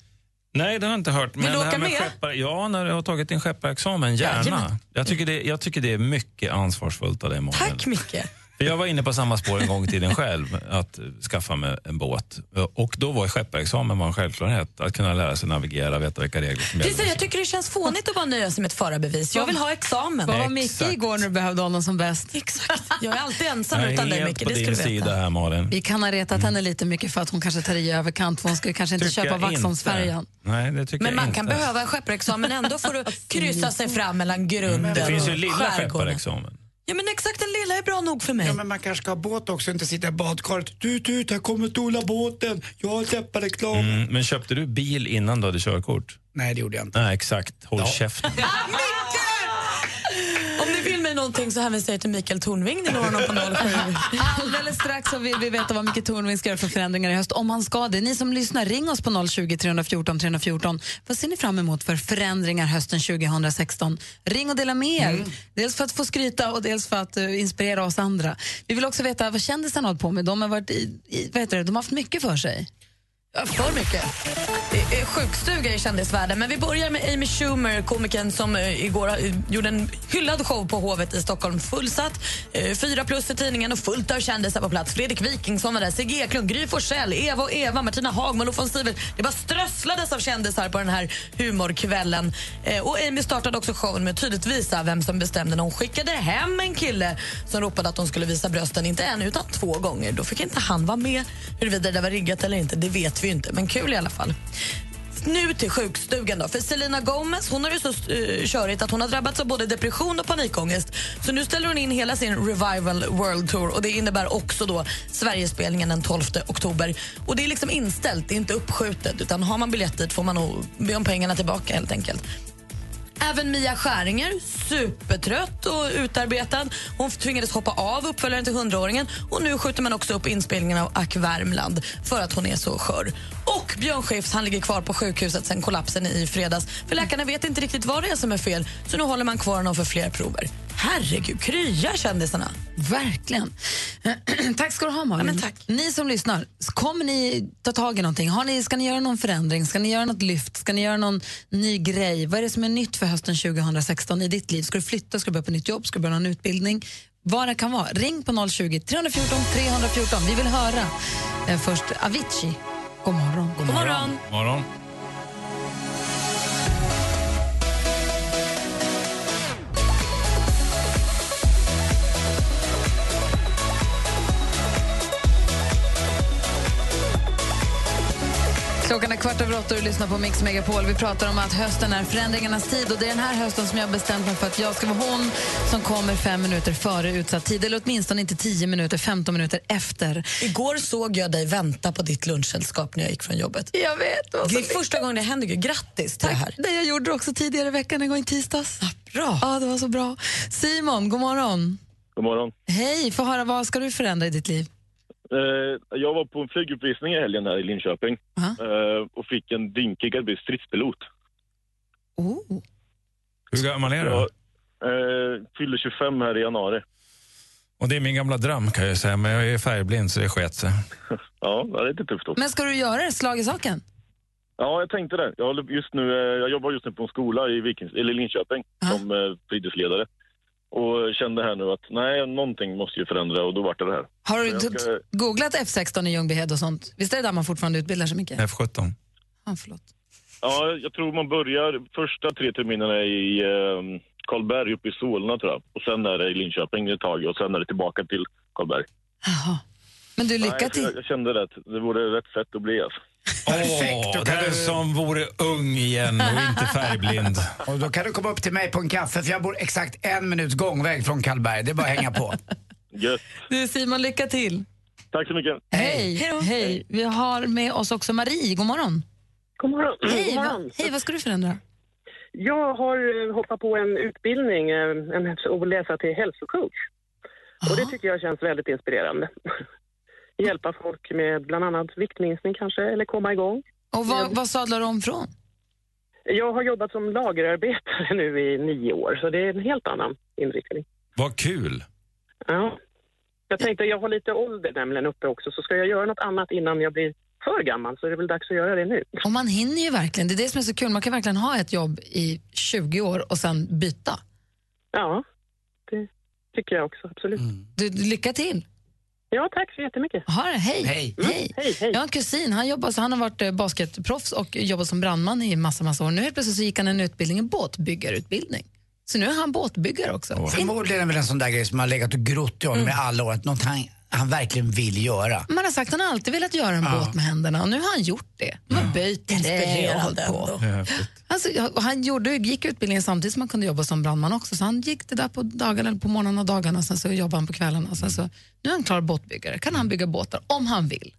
Nej, det har jag inte hört. Vill du åka med? Skeppar, ja, när du har tagit din skepparexamen, gärna. Jajamän. Jag tycker, det, jag tycker det är mycket ansvarsfullt av dig. Tack Micke. För jag var inne på samma spår en gång i tiden själv, att skaffa mig en båt. Och då var skepparexamen var en självklarhet. Att kunna lära sig navigera, veta vilka regler som gäller. jag tycker det känns fånigt att bara nöja sig med ett förarbevis. Jag vill ha examen. Vad var Micke igår när du behövde honom som bäst? Exakt. Jag är alltid ensam utan dig Micke, på det ska du veta. sida här, Malin. Vi kan ha retat henne lite mycket för att hon kanske tar i överkant för hon ska kanske inte Tycker köpa Vaxholmsfärjan. Nej, det tycker Men jag man kan behöva en skepparexamen ändå för att kryssa sig fram mellan grunden Det finns ju och lilla skepparexamen. Ja men exakt, den lilla är bra nog för mig. Ja, men man kanske ska ha båt också, inte sitta i badkaret. Du, du, här kommer stora båten. Jag har skepparexamen. Mm, men köpte du bil innan du hade körkort? Nej, det gjorde jag inte. Nej, exakt. Håll käften. Ni någonting så hänvisar jag till Mikael Tornving. Ni når honom på 07. Alldeles strax så vill vi veta vad Micke Tornving ska göra för förändringar i höst. Om han ska det. Ni som lyssnar, ring oss på 020 314 314. Vad ser ni fram emot för förändringar hösten 2016? Ring och dela med er. Dels för att få skryta och dels för att eh, inspirera oss andra. Vi vill också veta vad kändisarna har hållit på med. De har, varit i, i, vad heter det? De har haft mycket för sig. För mycket. Eh, sjukstuga i kändisvärlden. Men vi börjar med Amy Schumer, komikern som eh, igår eh, gjorde en hyllad show på Hovet i Stockholm. Fullsatt, fyra plus för tidningen och fullt av kändisar på plats. Fredrik Wikingsson var där, Sigge Eklund, Gry Forssell, Eva och Eva, Martina Hagman och von Sivert. Det bara strösslades av kändisar på den här humorkvällen. Och Amy startade också showen med att tydligt visa vem som bestämde när hon skickade hem en kille som ropade att hon skulle visa brösten, inte en utan två gånger. Då fick inte han vara med. Huruvida det var riggat eller inte, det vet vi ju inte. Men kul i alla fall. Nu till sjukstugan då. För Selena Gomez hon har ju så uh, körigt att hon har drabbats av både depression och panikångest. Så nu ställer hon in hela sin Revival World Tour och det innebär också då Sverigespelningen den 12 oktober. Och det är liksom inställt, det är inte uppskjutet utan har man biljett dit får man nog be om pengarna tillbaka helt enkelt. Även Mia Skäringer, supertrött och utarbetad. Hon tvingades hoppa av uppföljaren till 100-åringen och nu skjuter man också upp inspelningen av Ack Värmland för att hon är så skör. Och Björn Skifs, han ligger kvar på sjukhuset sen kollapsen i fredags. För läkarna vet inte riktigt vad det är som är fel så nu håller man kvar honom för fler prover. Herregud, krya kändisarna. Verkligen. tack ska du ha, Malin. Ja, men tack. Ni som lyssnar, kommer ni ta tag i någonting? Har ni, ska ni göra någon förändring? Ska ni göra något lyft? Ska ni göra någon ny grej? Vad är det som är nytt för hösten 2016 i ditt liv? Ska du flytta? Ska du börja på nytt jobb? Ska du börja någon utbildning? Vad det kan vara. Ring på 020 314 314. Vi vill höra. Eh, först Avicii. God morgon. God morgon. morgon. Klockan är kvart över åtta och du lyssnar på Mix Megapol. Vi pratar om att hösten är förändringarnas tid och det är den här hösten som jag har bestämt mig för att jag ska vara hon som kommer fem minuter före utsatt tid eller åtminstone inte tio minuter, 15 minuter efter. Igår såg jag dig vänta på ditt lunchsällskap när jag gick från jobbet. Jag vet. Det är första gången det händer. Grattis till det här. Det jag gjorde också tidigare i veckan, en gång i tisdags. bra. Ja, det var så bra. Simon, god morgon. God morgon. Hej, få höra vad ska du förändra i ditt liv? Eh, jag var på en flyguppvisning i helgen här i Linköping eh, och fick en dinkig att bli stridspilot. Oh. Hur gammal är du? Jag eh, fyller 25 här i januari. Och det är min gamla dröm kan jag säga, men jag är färgblind så det sket sig. Ja, det är lite tufft också. Men ska du göra det, slag i saken? Ja, jag tänkte det. Jag, just nu, jag jobbar just nu på en skola i Vikings, eller Linköping som eh, fritidsledare. Och kände här nu att nej, någonting måste ju förändra och då vart det det här. Har du Så jag t- ska- googlat F16 i Ljungbyhed och sånt? Visst är det där man fortfarande utbildar sig mycket? F17. Ja, förlåt. Ja, jag tror man börjar första tre terminerna i eh, Karlberg uppe i Solna tror jag. Och sen är det i Linköping ett tag och sen är det tillbaka till Karlberg. Men du, lycka till. Jag, jag kände det, att det vore rätt fett att bli alltså. Perfekt, då kan den du- som vore ung igen och inte färgblind. Och då kan du komma upp till mig på en kaffe för jag bor exakt en minuts gångväg från Karlberg. Det är bara att hänga på. Gött. Du Simon, lycka till. Tack så mycket. Hej. Hej. Vi har med oss också Marie. God morgon. God morgon. Hej, God va, morgon. hej vad ska du förändra? Jag har eh, hoppat på en utbildning eh, en, och läsa till hälsocoach. Och det tycker jag känns väldigt inspirerande. Hjälpa folk med bland annat viktminskning kanske, eller komma igång. Och vad, vad sadlar du om från? Jag har jobbat som lagerarbetare nu i nio år, så det är en helt annan inriktning. Vad kul! Ja. Jag tänkte, jag har lite ålder nämligen uppe också, så ska jag göra något annat innan jag blir för gammal så är det väl dags att göra det nu. Och man hinner ju verkligen. Det är det som är så kul. Man kan verkligen ha ett jobb i 20 år och sen byta. Ja, det tycker jag också, absolut. Du, du, lycka till. Ja, tack så jättemycket. Ha det, hej. Hej. hej. Hej, hej. Jag har en kusin, han, jobbar, så han har varit eh, basketproffs och jobbat som brandman i massa, massa år. Nu helt plötsligt så gick han en utbildning, en båtbyggarutbildning. Så nu är han båtbyggare också. Förmodligen är det väl en sån där grej som har legat och grott i honom Mm. i alla år. Att något han, verkligen vill göra. Man har sagt att han alltid velat göra en Ja. båt med händerna och nu har han gjort det. Han har böjt trä och hållit på. Alltså, och han gjorde, gick utbildningen samtidigt som han kunde jobba som brandman också. Så han gick det där på dagarna, eller på morgnarna och dagarna, sen så jobbade han på kvällarna. Sen så, nu är han klar båtbyggare. kan han bygga båtar om han vill.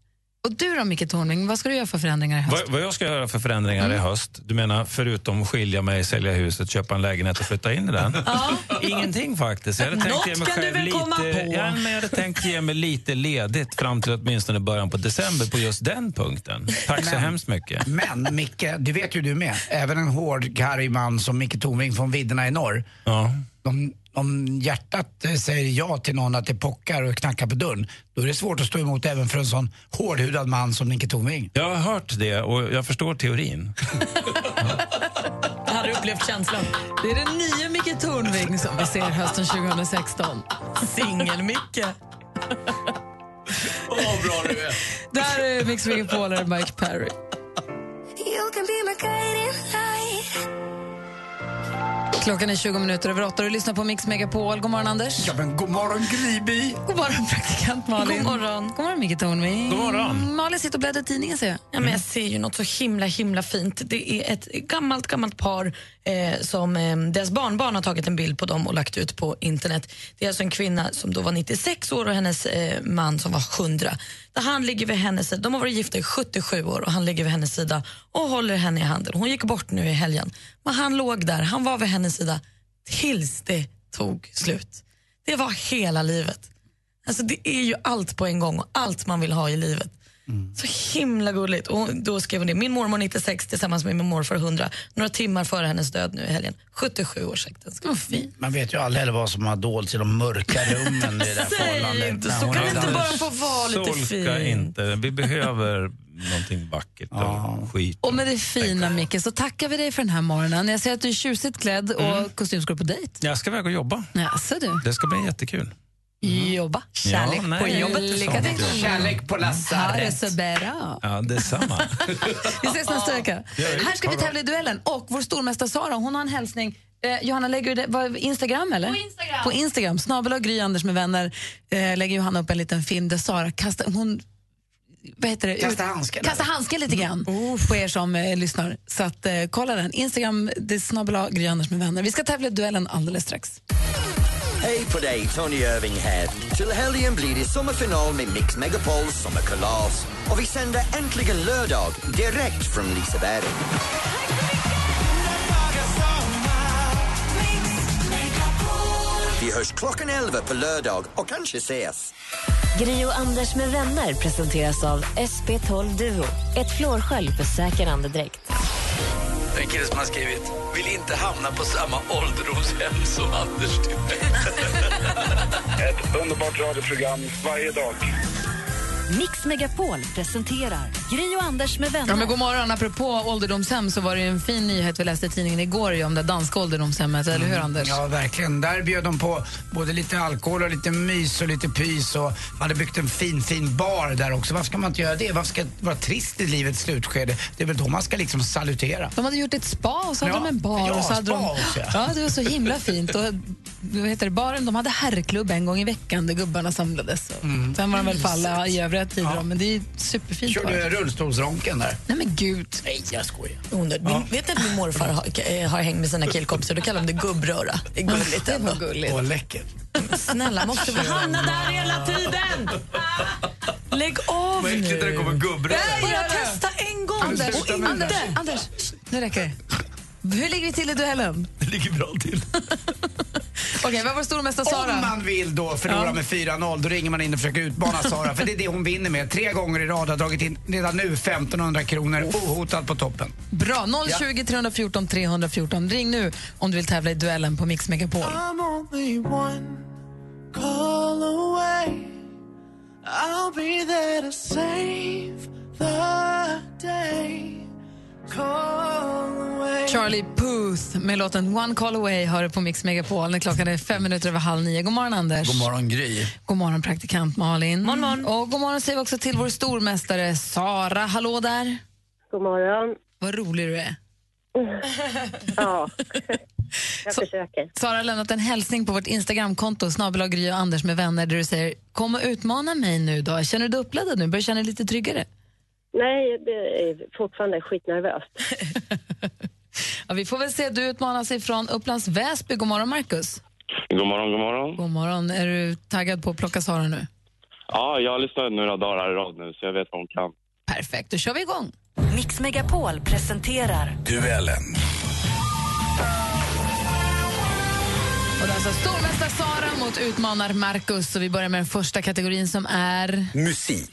Och du då Micke Tornving, vad ska du göra för förändringar i höst? Vad, vad jag ska göra för förändringar Mm. i höst? Du menar förutom skilja mig, sälja huset, köpa en lägenhet och flytta in i den? Ingenting faktiskt. Jag hade tänkt Något ge mig kan du väl lite, komma på? Ja, men jag hade tänkt ge mig lite ledigt fram till åtminstone början på december på just den punkten. Tack så Men- hemskt mycket. Men Micke, det vet ju du med. Även en hård, karg man som Micke Tornving från vidderna i norr. Ja. Om, om hjärtat eh, säger ja till någon att det pockar och knackar på dörren, då är det svårt att stå emot även för en sån hårdhudad man som Micke Tornving. Jag har hört det och jag förstår teorin. Jag hade upplevt känslan. Det är den nya Micke Tornving som vi ser hösten 2016. Singel-Micke. Åh, bra du är. Där är Mix Megapol och Mike Perry. You can be my guiding light. Klockan är 20 minuter över åtta och du lyssnar på Mix Megapol. God morgon Anders. Ja, men god morgon Griby. God morgon praktikant Malin. God morgon. God morgon Micke Tornving. God morgon. Malin sitter och bläddrar i tidningen ser jag. Ja, men jag ser ju något så himla himla fint. Det är ett gammalt gammalt par eh, som eh, deras barnbarn har tagit en bild på dem och lagt ut på internet. Det är alltså en kvinna som då var 96 år och hennes eh, man som var 100. Där han ligger vid hennes sida. De har varit gifta i 77 år och han ligger vid hennes sida och håller henne i handen. Hon gick bort nu i helgen. Men han låg där, han var vid hennes sida tills det tog slut. Det var hela livet. Alltså det är ju allt på en gång och allt man vill ha i livet. Så himla gulligt. Och då skrev hon det. Min mormor 96 tillsammans med min morfar 100. Några timmar före hennes död nu i helgen. 77 års äktenskap. fint. Man vet ju aldrig heller vad som har dolts i de mörka rummen i det där förhållandet. inte så. Kan inte bara få vara lite Solka fin? inte. Vi behöver någonting vackert och skit. Och med det fina Micke så tackar vi dig för den här morgonen. Jag ser att du är tjusigt klädd och kostym ska du på dejt. Jag ska iväg och jobba. Jaså du. Det ska bli jättekul. Jobba. Kärlek Ja, nej, på jobbet. Lycka till. Kärlek på Ha det lasarett. så bra. Ja, detsamma. Vi ses nästa vecka. Här ska vi tävla i duellen. Och vår stormästare Sara, hon har en hälsning. Eh, Johanna, lägger du det vad, Instagram eller? På Instagram. På Instagram. Snabel och Gry Anders med vänner eh, lägger Johanna upp en liten film där Sara kastar, hon vad heter det? Kasta handsken, Kasta handsken lite grann på er som eh, lyssnar. Så att, eh, kolla den. Instagram, det är snabbel A, Gry Anders med vänner. Vi ska tävla i duellen alldeles strax. Hej på dig, Tony Irving här. Till helgen blir det sommarfinal med Mix Megapols sommarkalas. Och vi sänder äntligen lördag direkt från Liseberg. Vi hörs klockan 11 på lördag och kanske ses. Gri och Anders med vänner presenteras av SP12 Duo. Ett flårskölj för säker andedräkt. En kille som har skrivit vill inte hamna på samma ålderdomshem som Anders Ett underbart radioprogram varje dag. Mix Megapol presenterar Gri och Anders med vänner. Ja, men god morgon. Apropå ålderdomshem så var det en fin nyhet vi läste i tidningen igår om det danska ålderdomshemmet, eller hur Anders? Ja, verkligen. Där bjöd de på både lite alkohol och lite mys och lite pys och hade byggt en fin, fin bar där också. Varför ska man inte göra det? Varför ska det vara trist i livets slutskede? Det är väl då man ska liksom salutera. De hade gjort ett spa och så hade Ja, de en bar. ja, och så hade spa de, också, ja. ja, det var så himla fint. Och, vad heter det, baren, de hade herrklubb en gång i veckan där gubbarna samlades. Och Mm. Sen var de väl för alla i övriga tider. då, Men det är superfint. Körde. Rullstolsronken där. Nej men gud. Nej, jag skojar. Onödigt. Min, vet ni att min morfar har, eh, har hängt med sina killkompisar? Då kallar de det gubbröra. Det är gulligt ändå. gulligt. Åh, läckert. Snälla, måste vi hamna där hela tiden? Lägg av Vad äckligt när det nu. kommer gubbröra. Bara testa en gång. Anders. Anders, Anders, nu räcker det. Hur ligger vi till i duellen? Det ligger bra till. Okej, vad var stormästare Sara? Om man vill då förlora Ja. med 4-0, då ringer man in och försöker utmana Sara. för det är det hon vinner med. Tre gånger i rad har dragit in redan nu 1500 kronor ohotad på toppen. Bra, 020 314 314. Ring nu om du vill tävla i duellen på Mix Megapol. I'm only one call away. I'll be there to save the day. Charlie Puth med låten One Call Away har du på Mix Megapol när klockan är fem minuter över halv nio. God morgon, Anders. God morgon Gry. God morgon, praktikant Malin. Morgon, morgon. Och god morgon säger vi också till vår stormästare Sara. Hallå där. God morgon. Vad rolig du är. Ja, jag Så- försöker. Sara har lämnat en hälsning på vårt Instagramkonto, snabel Gry och Anders med vänner, där du säger kom och utmana mig nu då. Känner du dig uppladdad nu? Börjar känna dig lite tryggare? Nej, det är fortfarande skitnervöst. Ja, vi får väl se. Du utmanas ifrån Upplands Väsby. God morgon, Markus. God morgon, god morgon. God morgon. Är du taggad på att plocka Sara nu? Ja, jag har lyssnat några dagar här i rad nu så jag vet vad hon kan. Perfekt, då kör vi igång. Mix Megapol presenterar Duellen. Och det är alltså stormästare Sara mot utmanar Marcus. Och vi börjar med den första kategorin som är... Musik.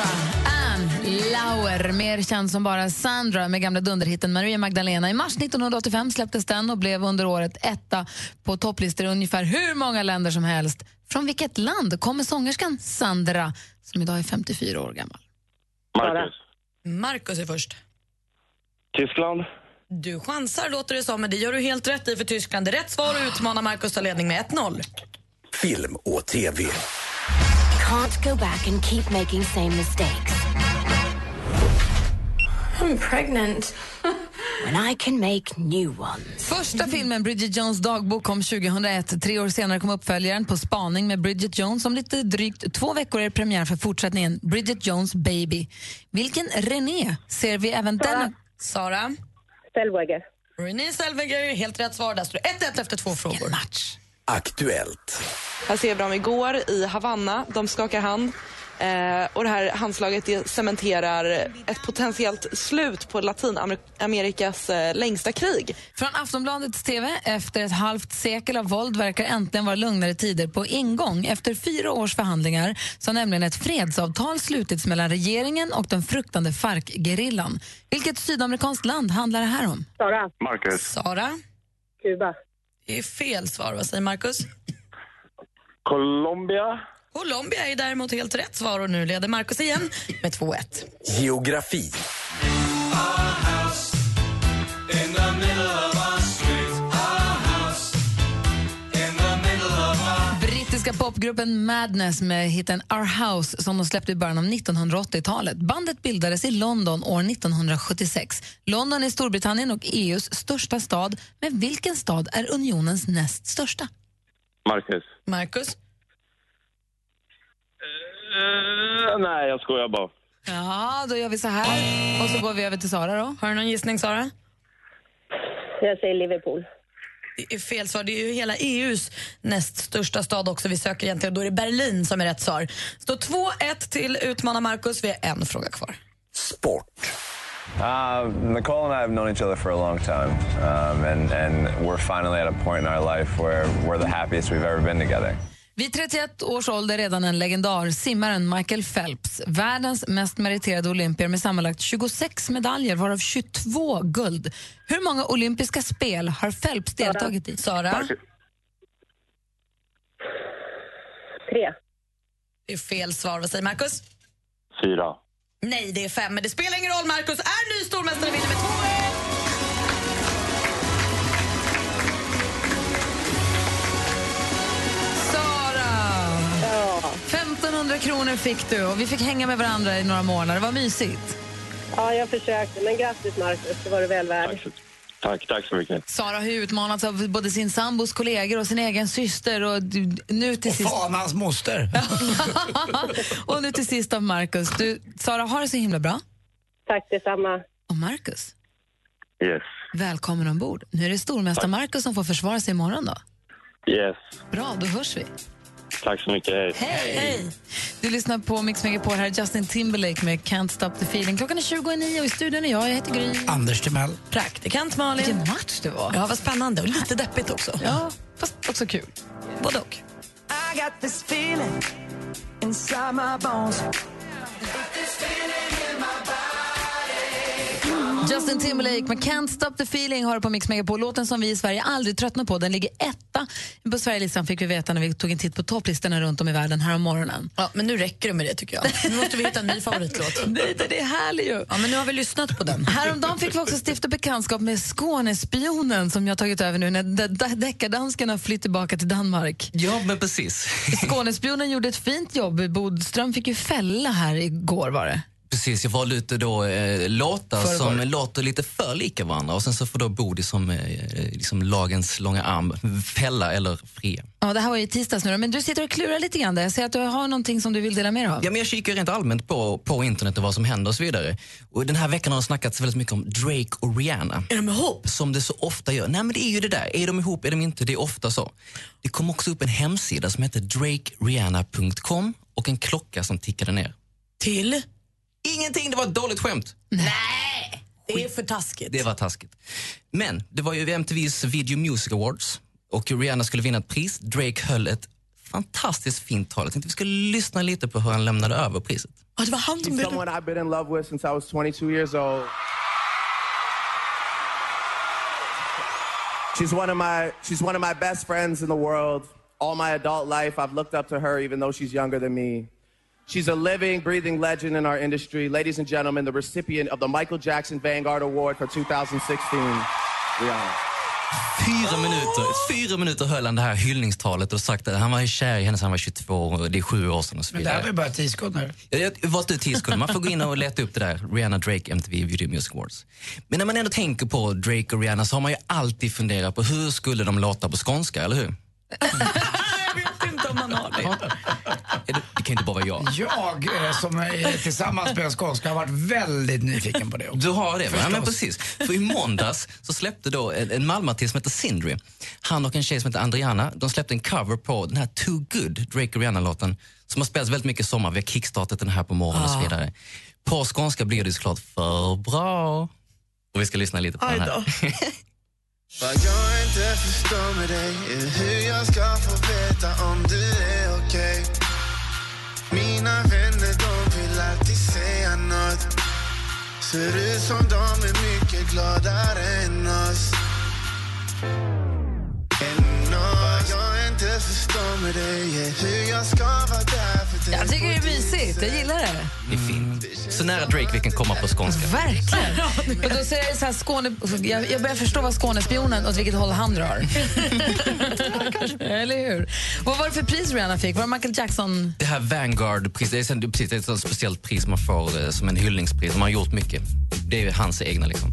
Sandra Ann Lauer, mer känd som bara Sandra med gamla dunderhitten Maria Magdalena. I mars 1985 släpptes den och blev under året etta på topplistor i ungefär hur många länder som helst. Från vilket land kommer sångerskan Sandra, som idag är 54 år gammal? Marcus. Marcus är först. Tyskland. Du chansar låter det som, men det gör du helt rätt i för Tyskland. Det är rätt svar och utmanar Marcus tar ledning med 1-0. Film och TV. Can't go back and keep making same mistakes. I'm pregnant. When I can make new ones. Första filmen, Bridget Jones dagbok, kom 2001. Tre år senare kom uppföljaren På spaning med Bridget Jones. Om lite drygt två veckor är premiär för fortsättningen Bridget Jones Baby. Vilken René ser vi även den... Sara? Stellwager. Renée Zellweger, helt rätt svar. Där står det 1-1 efter två frågor. match. Aktuellt. Här ser vi dem igår i Havanna. De skakar hand. Eh, och det här handslaget det cementerar ett potentiellt slut på Latinamerikas eh, längsta krig. Från Aftonbladets TV. Efter ett halvt sekel av våld verkar äntligen vara lugnare tider på ingång. Efter fyra års förhandlingar så har nämligen ett fredsavtal slutits mellan regeringen och den fruktande FARC-gerillan. Vilket sydamerikanskt land handlar det här om? Sara. Marcus. Sara? Kuba. Det är fel svar. Vad säger Marcus? Colombia. Colombia är däremot helt rätt svar och nu leder Marcus igen med 2-1. Geografi. Brittiska popgruppen Madness med hiten Our House som de släppte i början av 1980-talet. Bandet bildades i London år 1976. London är Storbritannien och EUs största stad. Men vilken stad är unionens näst största? Marcus. Marcus? Eh, nej, jag skojar bara. Ja, då gör vi så här. Och så går vi över till Sara då. Har du någon gissning, Sara? Jag säger Liverpool. Är fel svar. Det är ju hela EUs näst största stad också vi söker egentligen. Då är det Berlin som är rätt svar. Står 2-1 till utmanar Markus. Vi har en fråga kvar. Sport. Uh, Nicole and I have known each other for a long time, um, and, and we're finally at a point in our life where we're the happiest we've ever been together. Vid 31 års ålder redan en legendar, simmaren Michael Phelps. Världens mest meriterade olympier med sammanlagt 26 medaljer, varav 22 guld. Hur många olympiska spel har Phelps deltagit i? Sara? Tre. Det är fel svar. Vad säger Marcus? Fyra. Nej, det är fem. Men det spelar ingen roll. Marcus är ny stormästare och vinner med 2-1. 1500 kronor fick du och vi fick hänga med varandra i några månader. Det var mysigt. Ja, jag försökte. Men grattis, Marcus. Det var du väl värd. Tack, tack så mycket. Sara har utmanats av både sin sambos kollegor och sin egen syster och du- nu till Och sist... fan hans moster. och nu till sist av Marcus. Du, Sara, har det så himla bra. Tack detsamma. Och Marcus, Yes. välkommen ombord. Nu är det stormästare Marcus som får försvara sig imorgon då. Yes. Bra, då hörs vi. Tack så mycket. Hej. Hej! Du lyssnar på Mix Megapol, här är Justin Timberlake med Can't Stop the Feeling. Klockan är 29 och i studion är jag, jag heter Gry. Anders Timell. Praktikant Malin. Vilken match det var. Ja, vad spännande och lite deppigt också. Ja, fast också kul. Både och. I got this feeling inside my bones. Justin Timberlake med Can't Stop the Feeling har du på Mix Megapol. Låten som vi i Sverige aldrig tröttnar på. Den ligger etta på Sverigelistan fick vi veta när vi tog en titt på topplistorna runt om i världen här om morgonen. Ja, men nu räcker det med det tycker jag. Nu måste vi hitta en ny favoritlåt. Nej, det är härligt ju. Ja, men nu har vi lyssnat på den. Häromdagen fick vi också stifta bekantskap med Skånespionen som jag har tagit över nu när de- de- deckardansken har flytt tillbaka till Danmark. Ja, men precis. Skånespionen gjorde ett fint jobb. Bodström fick ju fälla här igår var det. Precis, jag valde ut då eh, låtar Förrgår. som låter lite för lika varandra och sen så får då Bodil som eh, liksom lagens långa arm fälla eller fria. Ja, det här var ju tisdags nu då, men du sitter och klurar lite grann där. Jag ser att du har någonting som du vill dela med dig av. Ja, men jag kikar rent allmänt på, på internet och vad som händer och så vidare. Och den här veckan har det snackats väldigt mycket om Drake och Rihanna. Är de ihop? Som det så ofta gör. Nej men det är ju det där. Är de ihop, är de inte? Det är ofta så. Det kom också upp en hemsida som heter drakerihanna.com och en klocka som tickade ner. Till? Ingenting, det var ett dåligt skämt. Nej! Det är för taskigt. Det var taskigt. Men det var ju MTVs Video Music Awards och Rihanna skulle vinna ett pris. Drake höll ett fantastiskt fint tal. Jag tänkte vi skulle lyssna lite på hur han lämnade över priset. Ja, det var han She's someone I've been in love with since I was 22 years old. She's one of my she's one of my best friends in the world. All my adult life I've looked up to her even though she's younger than me. She's a living, breathing legend in our industry. Ladies and gentlemen, the recipient of the Michael Jackson Vanguard Award for 2016, Rihanna. Fyra minuter, fyra minuter höll han det här hyllningstalet och sagt att han var kär i henne sedan han var 22 och det är sju år sedan och så Men det här vidare. var ju bara har valt ut tio sekunder. Man får gå in och leta upp det där. Rihanna Drake MTV Video Music Awards. Men när man ändå tänker på Drake och Rihanna så har man ju alltid funderat på hur skulle de låta på skånska, eller hur? inte om man har det. Det, det kan inte bara vara jag. Jag eh, som är tillsammans med en skånska har varit väldigt nyfiken på det också. Du har det, va? Ja, men Förstås. precis. För i måndags så släppte då en, en Malmöartist som heter Sindri, han och en tjej som heter Andriana, de släppte en cover på den här Too Good, Drake och Rihanna-låten, som har spelats väldigt mycket i sommar. Vi har kickstartat den här på morgonen och så Ah. vidare. På skånska blir det såklart för bra. Och vi ska lyssna lite på den här. Vad jag inte förstår med dig är hur jag ska få veta om du är okej. Mina vänner de vill alltid säga nåt Ser ut som de är mycket gladare än oss. Än oss Vad jag inte förstår med dig är hur jag ska vara där jag tycker det är mysigt, jag gillar det. Det är fint. Så nära Drake vi kan komma på skånska. Verkligen. Och då ser jag så här Skåne, jag, jag börjar förstå vad Skånespionen, åt vilket håll han drar. Eller hur? Vad var det för pris Rihanna fick? Var det Michael Jackson? Det här Vanguard-priset, det är, precis, det är ett sånt speciellt pris man får eh, som en hyllningspris. Man har gjort mycket. Det är hans egna liksom.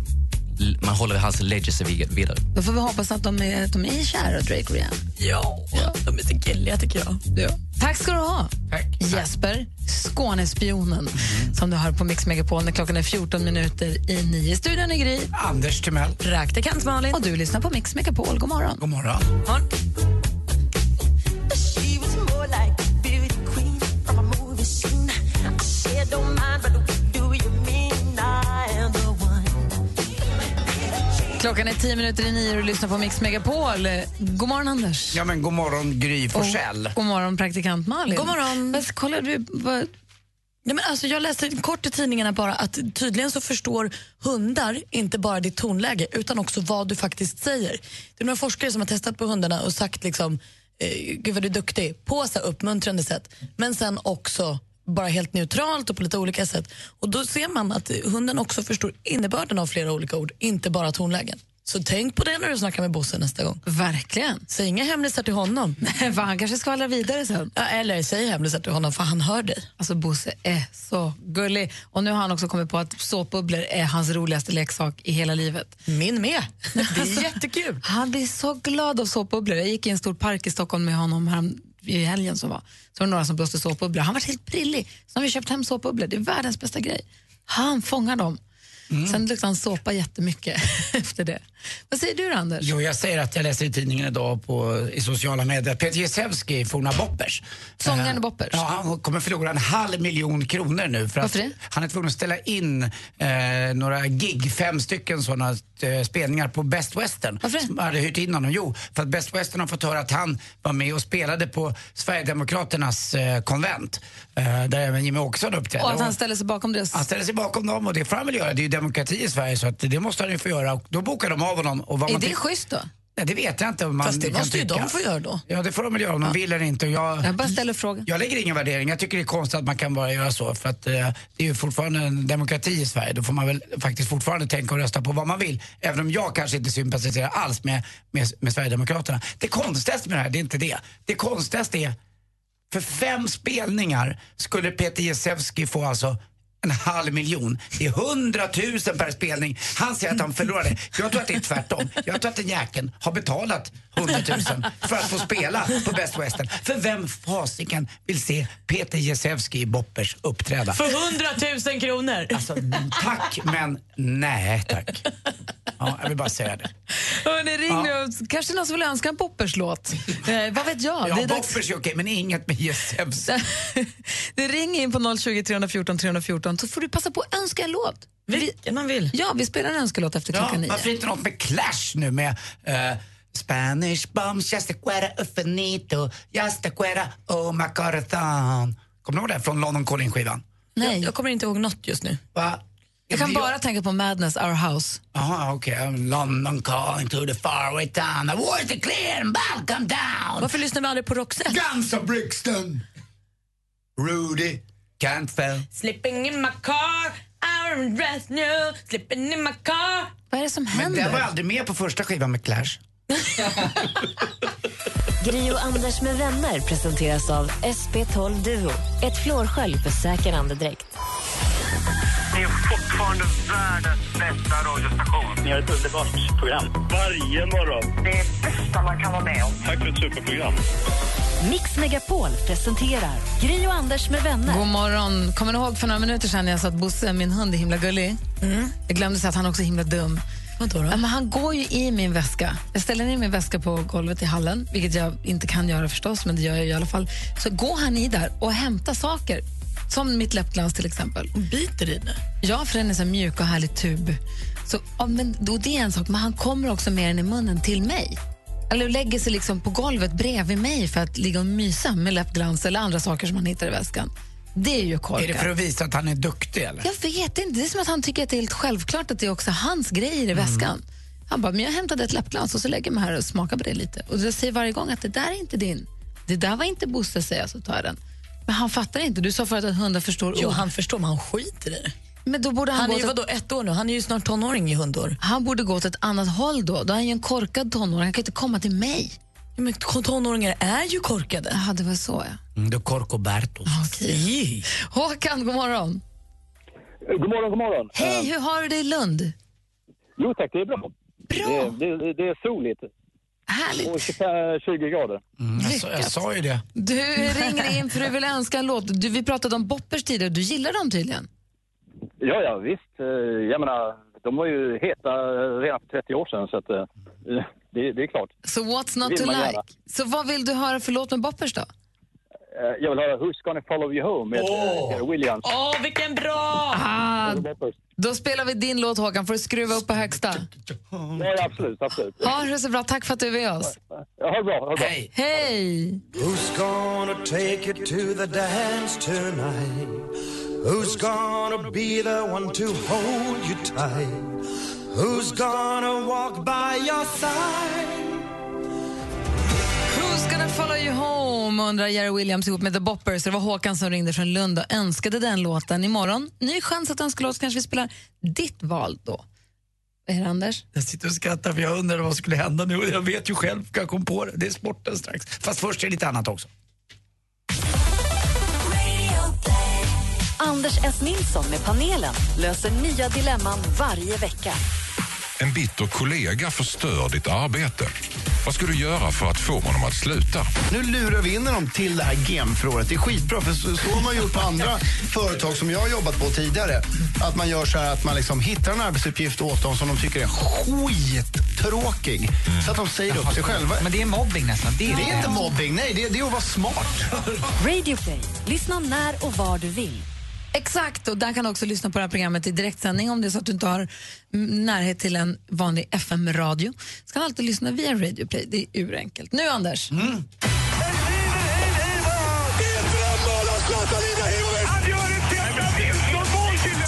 Man håller hans legacy vid- vidare. Då får vi hoppas att de är, att de är kära, Drake och Rihanna. Ja, de är så gulliga tycker jag. Ja. Tack ska du ha, Jesper, Skånespionen, som du hör på Mix Megapol när klockan är 14 minuter i nio. I studion är Gry. Anders Timell. Praktikant Malin. Och du lyssnar på Mix Megapol. God morgon. God morgon. She was more like a beauty queen from a movie scene. I said, don't mind, but Klockan är tio minuter i nio och du lyssnar på Mix Megapol. God morgon, Anders. Ja, men god morgon Gry Forssell. God morgon, praktikant Malin. God morgon. Vad, kollar du, vad, Ja, men alltså, jag läste kort i tidningarna bara att tydligen så förstår hundar inte bara ditt tonläge utan också vad du faktiskt säger. Det är några forskare som har testat på hundarna och sagt liksom, eh, gud vad du är duktig, på så uppmuntrande sätt. Men sen också bara helt neutralt och på lite olika sätt. Och då ser man att hunden också förstår innebörden av flera olika ord, inte bara tonlägen. Så tänk på det när du snackar med Bosse nästa gång. Verkligen. Säg inga hemlisar till honom. han kanske skvallrar vidare sen. Ja, eller säg hemlisar till honom för han hör dig. Alltså Bosse är så gullig. Och nu har han också kommit på att såpbubblor är hans roligaste leksak i hela livet. Min med. Det är Alltså, jättekul. Han blir så glad av såpbubblor. Jag gick i en stor park i Stockholm med honom i helgen som var. Så var det några som blåste såpbubblor. Han var helt prillig. Så har vi köpt hem såpbubblor. Det är världens bästa grej. Han fångar dem. Sen luktade han såpa jättemycket efter det. Vad säger du då, Anders? Jo, jag säger att jag läser i tidningen idag på, i sociala medier att Peter Jezewski, forna Boppers. Sångaren eh, Boppers? Ja, han kommer förlora en halv miljon kronor nu. För Varför att det? Han är tvungen att ställa in eh, några gig, fem stycken sådana eh, spelningar på Best Western. Varför Som hade hyrt in honom. Jo, för att Best Western har fått höra att han var med och spelade på Sverigedemokraternas eh, konvent. Eh, där även Jimmie Åkesson uppträdde. Och att han ställer sig bakom deras... han ställer sig bakom dem och det får han väl göra. Det är ju demokrati i Sverige så att det måste han ju få göra. Och då bokar de av honom. Och vad Är man det schysst då? Nej, det vet jag inte om man Fast det måste ju de få göra då. Ja, det får de väl göra om de vill eller inte. Jag, Jag bara ställer frågan. jag lägger ingen värdering. Jag tycker det är konstigt att man kan bara göra så. För att eh, det är ju fortfarande en demokrati i Sverige. Då får man väl faktiskt fortfarande tänka och rösta på vad man vill. Även om jag kanske inte sympatiserar alls med, med, med Sverigedemokraterna. Det konstigaste med det här, det är inte det. Det konstigaste är, för fem spelningar skulle Peter Jezewski få alltså en halv miljon. Det är hundratusen per spelning. Han säger att han förlorade. Jag tror att det är tvärtom. Jag tror att den jäkeln har betalat hundratusen för att få spela på Best Western. För vem fasiken vill se Peter Jezewski i Boppers uppträda? För hundratusen kronor! Alltså, tack, men nej tack. Ja, jag vill bara säga det. Hörrni, ring nu. Kanske någon som vill önska en Poppers-låt. Eh, vad vet jag? Ja, det är dags. Boppers är okej, men inget med Jezewski. det ringer in på 020 314 314 så får du passa på att önska en låt. Vilken man vill. Ja, vi spelar en önskelåt efter Ja, klockan nio. varför inte något med Clash nu med eh, Spanish bombs, just a quera ufinito, just a quera oh my corazon. Kommer du ihåg det från London Calling-skivan? Nej. Jag kommer inte ihåg något just nu. Va? Jag kan bara tänka på Madness, Our House. Jaha, okej. London calling to the faraway town. The war is clear and welcome down. Varför lyssnar vi aldrig på Roxette? Guns of Brixton. Rudy Cantwell. Slipping in my car, I'm dressed new, slipping in my car. Vad är det som Men händer? den var aldrig med på första skivan med Clash. Gri och Anders med vänner presenteras av SP12 Duo. Ett flårskölj för säker andedräkt. Ni är fortfarande världens bästa radiostation. Ni har ett underbart program. Varje morgon. Det är bästa man kan vara med om. Tack för ett superprogram. Mix Megapol presenterar Gri och Anders med vänner. God morgon. Kommer ni ihåg för några minuter sedan när jag sa att Bosse, min hund, är himla gullig? Jag glömde säga att han också är himla dum. Vadå då? Ja, men han går ju i min väska. Jag ställer ner min väska på golvet i hallen, vilket jag inte kan göra förstås, men det gör jag i alla fall. Så går han i där och hämtar saker. Som mitt läppglans till exempel. Biter i det? Ja, för den är så mjuk och härlig tub. Så, ja, men då, det är en sak, men han kommer också med den i munnen till mig. Eller lägger sig liksom på golvet bredvid mig för att ligga och mysa med läppglans eller andra saker som han hittar i väskan. Det är ju korkat. Är det för att visa att han är duktig eller? Jag vet inte. Det är som att han tycker att det är helt självklart att det är också hans grejer i väskan. Han bara, men jag hämtade ett läppglans och så lägger jag mig här och smakar på det lite. Och jag säger varje gång att det där är inte din. Det där var inte Bosse, säger jag så tar jag den. Men han fattar inte. Du sa förut att hundar förstår Jo, ord. han förstår, men han skiter i det. Men då borde han, Han är ju vadå, ett år nu? Han är ju snart tonåring i hundår. han borde gå åt ett annat håll då. Då är han ju en korkad tonåring. Han kan inte komma till mig. Men tonåringar är ju korkade. Ja, det var så ja. Mm, då Corcoberto. Okej. Håkan, god morgon. God morgon, god morgon. Hej, hur har du det i Lund? Jo tack, det är bra. Bra! Det, det, det är soligt. Härligt. Och 25, 20 grader. Mm, jag, sa, jag sa ju det. Du ringer in för du vill önska en låt. Du, vi pratade om boppers tidigare, du gillar dem tydligen. Ja, ja visst. Eh, Jag menar, de var ju heta redan för 30 år sedan så att eh, det, det är klart. Så what's not to like? Så vad vill du höra för låt med boppers då? Eh, Jag vill höra Who's gonna follow you home med oh. Williams. Åh, vilken bra! Ah, då spelar vi din låt Håkan, får du skruva upp på högsta. Ja, ja, absolut, absolut. Ha det så bra, tack för att du är med oss. Ja, ha det bra. Ha det bra. Hej! Hej! Who's gonna take you to the dance tonight? Who's gonna be the one to hold you tight? Who's gonna walk by your side? Follow you home, undrar Jerry Williams ihop med The Boppers. Det var Håkan som ringde från Lund och önskade den låten. Imorgon, ny chans att önska låt, kanske vi spelar ditt val då. Vad är det, Anders? Jag sitter och skrattar för jag undrar vad som skulle hända nu och jag vet ju själv, för jag kom på det. Det är sporten strax. Fast först är det lite annat också. Anders S. Nilsson med panelen löser nya dilemman varje vecka. En bitter kollega förstör ditt arbete. Vad ska du göra för att få honom att sluta? Nu lurar vi in honom till det här GEM-förrådet. Det är skitbra, för så, så har man gjort på andra företag som jag har jobbat på tidigare. Att man gör så här att man liksom hittar en arbetsuppgift åt dem som de tycker är skittråkig. Så att de säger upp sig själva. Men det är mobbing nästan. Det är, Det är inte mobbing, nej, det är, det är att vara smart. Radio Play. Lyssna när och var du vill. Exakt, och där kan du också lyssna på det här programmet i direktsändning om det är så att du inte har mm, närhet till en vanlig FM-radio. Så kan du alltid lyssna via Radio Play, det är urenkelt. Nu Anders!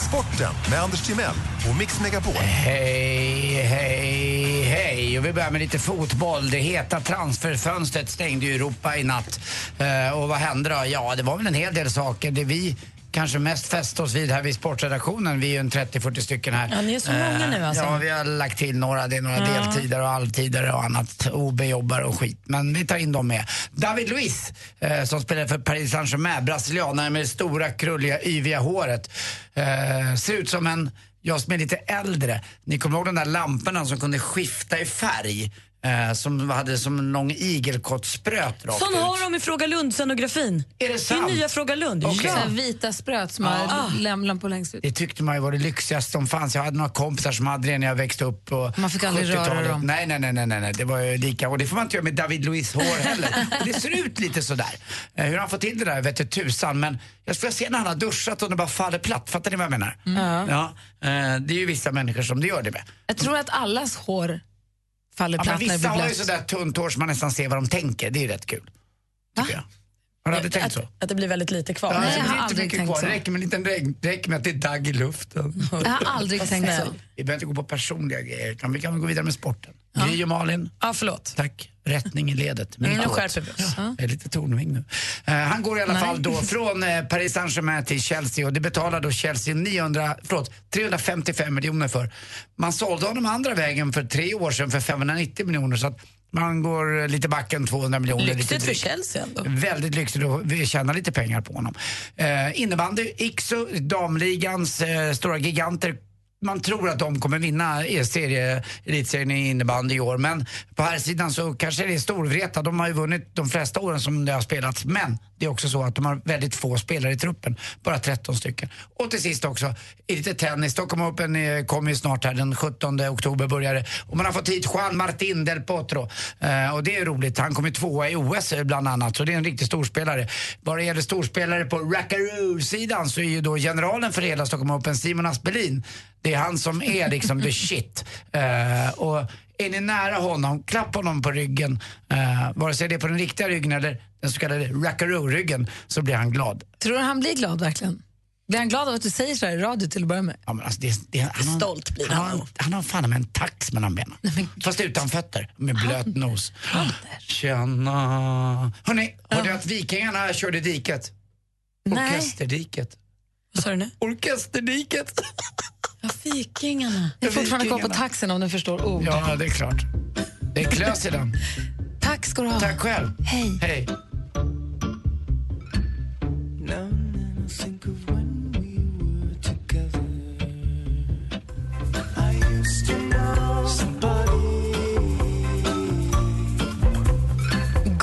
Sporten med Anders Timell och Mix Megapol. Hej, hej, hej. Och vi börjar med lite fotboll. Det heta transferfönstret stängde ju Europa i natt. Eh, och vad hände då? Ja, det var väl en hel del saker. Det vi kanske mest fäste oss vid här vid sportredaktionen, vi är ju en 30-40 stycken här. Ja, ni är så många nu, alltså. Ja, vi har lagt till några. Det är några Ja. deltider och halvtider och annat. OB-jobbar och skit. Men vi tar in dem med. David Luiz, eh, som spelar för Paris Saint-Germain, brasilianare med det stora, krulliga, yviga håret. Eh, ser ut som en jag som är lite äldre, ni kommer ihåg de där lamporna som kunde skifta i färg? Eh, som hade som en lång igelkottspröt rakt Sån ut. har de i Fråga Lund-scenografin. Är det sant? Det är nya Fråga Lund. Här Ja. vita spröt som har Ja. lämlan på längst ut. Det tyckte man ju var det lyxigaste som fanns. Jag hade några kompisar som hade det när jag växte upp på Man fick aldrig röra 70-talet. dem. Nej, nej, nej, nej, nej, det var ju lika. Och det får man inte göra med David Luiz hår heller. Det ser ut lite sådär. Eh, hur han får till det där vet jag tusan. Men jag skulle se när han har duschat och det bara faller platt. Fattar ni vad jag menar? Mm. Ja. eh, det är ju vissa människor som det gör det med. Jag tror att allas hår faller Ja, men platt när det vissa blir har ju blött. sådär tunt hår som man nästan ser vad de tänker. Det är ju rätt kul. Tycker jag. Har du aldrig tänkt så? Att det blir väldigt lite kvar. Ja, Nej, alltså, jag har aldrig tänkt kvar. så. Det räcker med en liten regn. Det räcker med att det är dagg i luften. Jag har aldrig tänkt så. Vi behöver inte gå på personliga grejer, utan vi kan gå vidare med sporten. Gry och Malin. Ja, förlåt. Tack. Rättning i ledet. Mm, nu Minut. skärper vi oss. Ja. Lite tornving nu. Eh, han går i alla Nej. fall då från eh, Paris Saint-Germain till Chelsea och det betalar då Chelsea 900, förlåt, 355 miljoner för. Man sålde honom andra vägen för tre år sedan för 590 miljoner så att man går lite backen 200 miljoner. Lyxigt för. Chelsea ändå. Väldigt lyxigt och vi tjänar lite pengar på honom. Eh, innebandy, Ikso, damligans eh, stora giganter. Man tror att de kommer vinna e- serie, elitserien i innebandy i år. Men på här sidan så kanske det är Storvreta. De har ju vunnit de flesta åren som det har spelats. Men det är också så att de har väldigt få spelare i truppen. Bara 13 stycken. Och till sist också, i lite tennis. Stockholm Open eh, kommer ju snart här. Den 17 oktober börjar det. Och man har fått hit Juan Martín del Potro. Eh, och det är roligt. Han kommer tvåa i OS eh, bland annat. Så det är en riktig storspelare. Vad det gäller storspelare på Rackaroo-sidan så är ju då generalen för hela Stockholm Open, Simon Aspelin. Det är han som är liksom the shit. Eh, och är ni nära honom, klapp honom på ryggen. Uh, vare sig det är på den riktiga ryggen eller den så kallade Rackaroo-ryggen så blir han glad. Tror du han blir glad verkligen? Blir han glad av att du säger så här i radio till att börja med? Ja, men alltså det, det, han har, Stolt blir han. han har, han har fan med en tax mellan benen. Fast utan fötter, med blöt nos. Tjena. Hörni, hörde du att Vikingarna körde diket? Nej. Orkesterdiket. Vad sa du nu? Orkesterdiket. Ja, Vikingarna. Jag är fortfarande kvar på taxen om du förstår ord. Ja, det är klart. Det är klös i den. Tack ska du ha. Tack själv. Hej. Hej.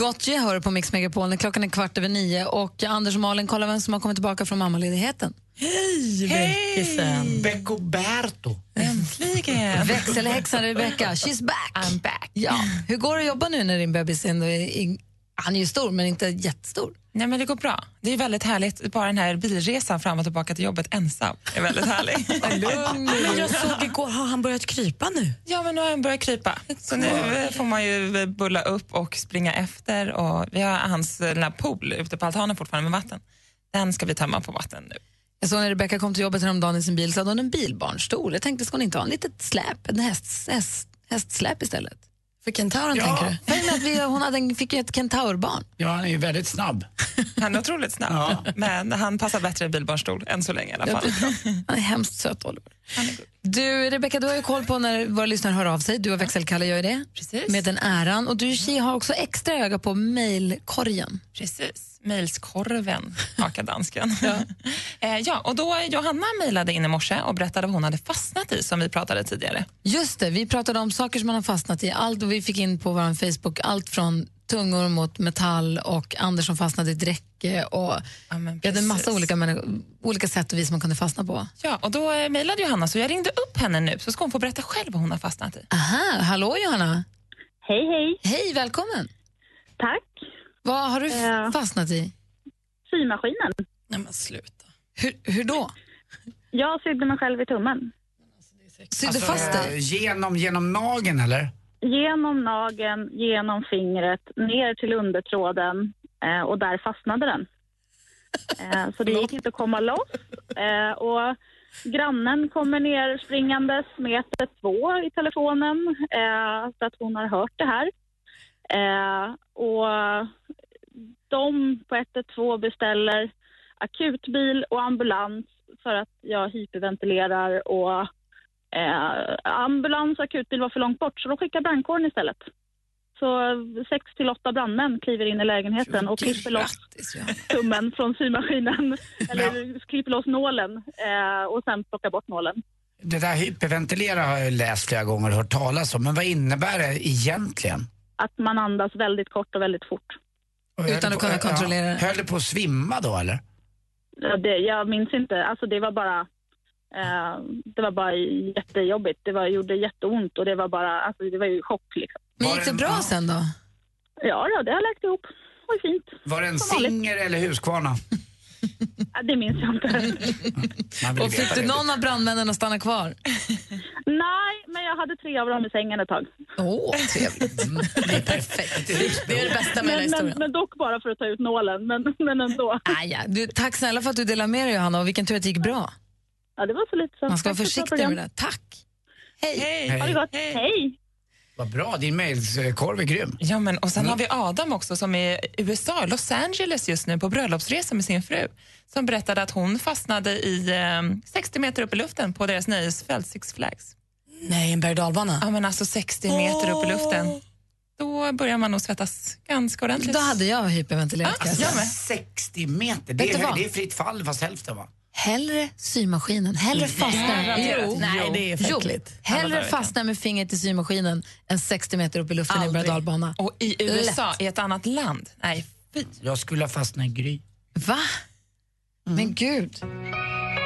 Gotye hör på Mix Megapol klockan är kvart över nio och Anders och Malin, kolla vem som har kommit tillbaka från mammaledigheten. Hej, Beckisen. Beccoberto. Äntligen! Växelhäxan Rebecca, she's back. I'm back. Ja. Hur går det att jobba nu när din bebis ändå är, han är ju stor men inte jättestor? Nej, men det går bra. Det är väldigt härligt. Bara den här bilresan fram och tillbaka till jobbet ensam är väldigt härlig. Men jag såg igår, har han börjat krypa nu? Ja, men nu har han börjat krypa. Så nu får man ju bulla upp och springa efter. Och vi har hans här pool ute på altanen fortfarande med vatten. Den ska vi tömma på vatten nu. Jag såg när Rebecca kom till jobbet häromdagen i sin bil så hade hon en bilbarnstol. Jag tänkte, ska hon inte ha en litet släp, en häst, häst, hästsläp istället? För kentauren Ja. tänker du? Att vi, hon hade fick ju ett kentaurbarn. Ja, han är ju väldigt snabb. Han är otroligt snabb, men han passar bättre i bilbarnstol än så länge i alla Ja, fall. Han är hemskt söt, Oliver. Du, Rebecca, du har ju koll på när våra lyssnare hör av sig. Du och växelkalle gör ju det. Precis. Med den äran. Och du Ki, har också extra öga på mejlkorgen. Precis. Mejlskorven, hakar dansken. ja. Eh, ja, och då Johanna mejlade in i morse och berättade vad hon hade fastnat i som vi pratade tidigare. Just det, vi pratade om saker som man har fastnat i. Allt och vi fick in på vår Facebook allt från tungor mot metall och Anders som fastnade i ett räcke. Och vi hade en massa olika, olika sätt och vis man kunde fastna på. Ja, och då eh, mejlade Johanna så jag ringde upp henne nu så ska hon få berätta själv vad hon har fastnat i. Aha, hallå Johanna. Hej, hej. Hej, välkommen. Tack. Vad har du f- fastnat i? Symaskinen. Nej men sluta. Hur, hur då? Jag sydde mig själv i tummen. Sydde fast dig? eh, Genom, genom nageln eller? Genom nageln, genom fingret, ner till undertråden eh, och där fastnade den. Eh, så det gick inte att komma loss. Eh, och grannen kommer ner springandes med 112 i telefonen eh, så att hon har hört det här. Eh, och de på 112 beställer akutbil och ambulans för att jag hyperventilerar och eh, ambulans och akutbil var för långt bort så de skickar brandkåren istället. Så sex till åtta brandmän kliver in i lägenheten och klipper loss tummen från symaskinen, eller klipper loss nålen eh, och sen plockar bort nålen. Det där hyperventilera har jag läst flera gånger och hört talas om. Men vad innebär det egentligen? Att man andas väldigt kort och väldigt fort. Och Utan att kunna kontrollera det. Höll det på att svimma då eller? Ja, Det, jag minns inte, alltså det var bara eh, det var bara jättejobbigt. Det var, gjorde jätteont och det var bara, alltså det var ju chock liksom. Men gick det bra sen då? Ja, ja det har läkt ihop. Det var fint. Var det en Som vanligt. Singer eller Husqvarna? Ja, det minns jag inte. Och fick du någon av brandmännen att stanna kvar? Nej, men jag hade tre av dem i sängen ett tag. Åh, trevligt. Det är perfekt. Det är det bästa med hela Men, men, historien. men dock bara för att ta ut nålen, men, men ändå. Ah, ja. du, tack snälla för att du delade med dig Johanna och vilken tur att det gick bra. Ja, det var så lite så. Man ska vara försiktig med det. Tack. Hej. Hej. Ha det gott. Hej. Vad bra, din mejlskorv är grym. Ja, men, och sen har vi Adam också som är i USA, Los Angeles just nu på bröllopsresa med sin fru. Som berättade att hon fastnade i eh, 60 meter upp i luften på deras nöjesfält Six Flags. Nej, en berg. Ja, men alltså 60 meter upp i luften. Då börjar man nog svettas ganska ordentligt. Då hade jag hyperventilerat. jag med. 60 meter, det är, det är fritt fall fast hälften va? Hellre symaskinen, hellre fastna. Jo, nej, det är för jo, äckligt. hellre fastna med fingret i symaskinen än 60 meter upp i luften i en dalbana. Och i USA, i ett annat land. Nej, fy. Jag skulle ha fastnat i Gry. Va? Men gud.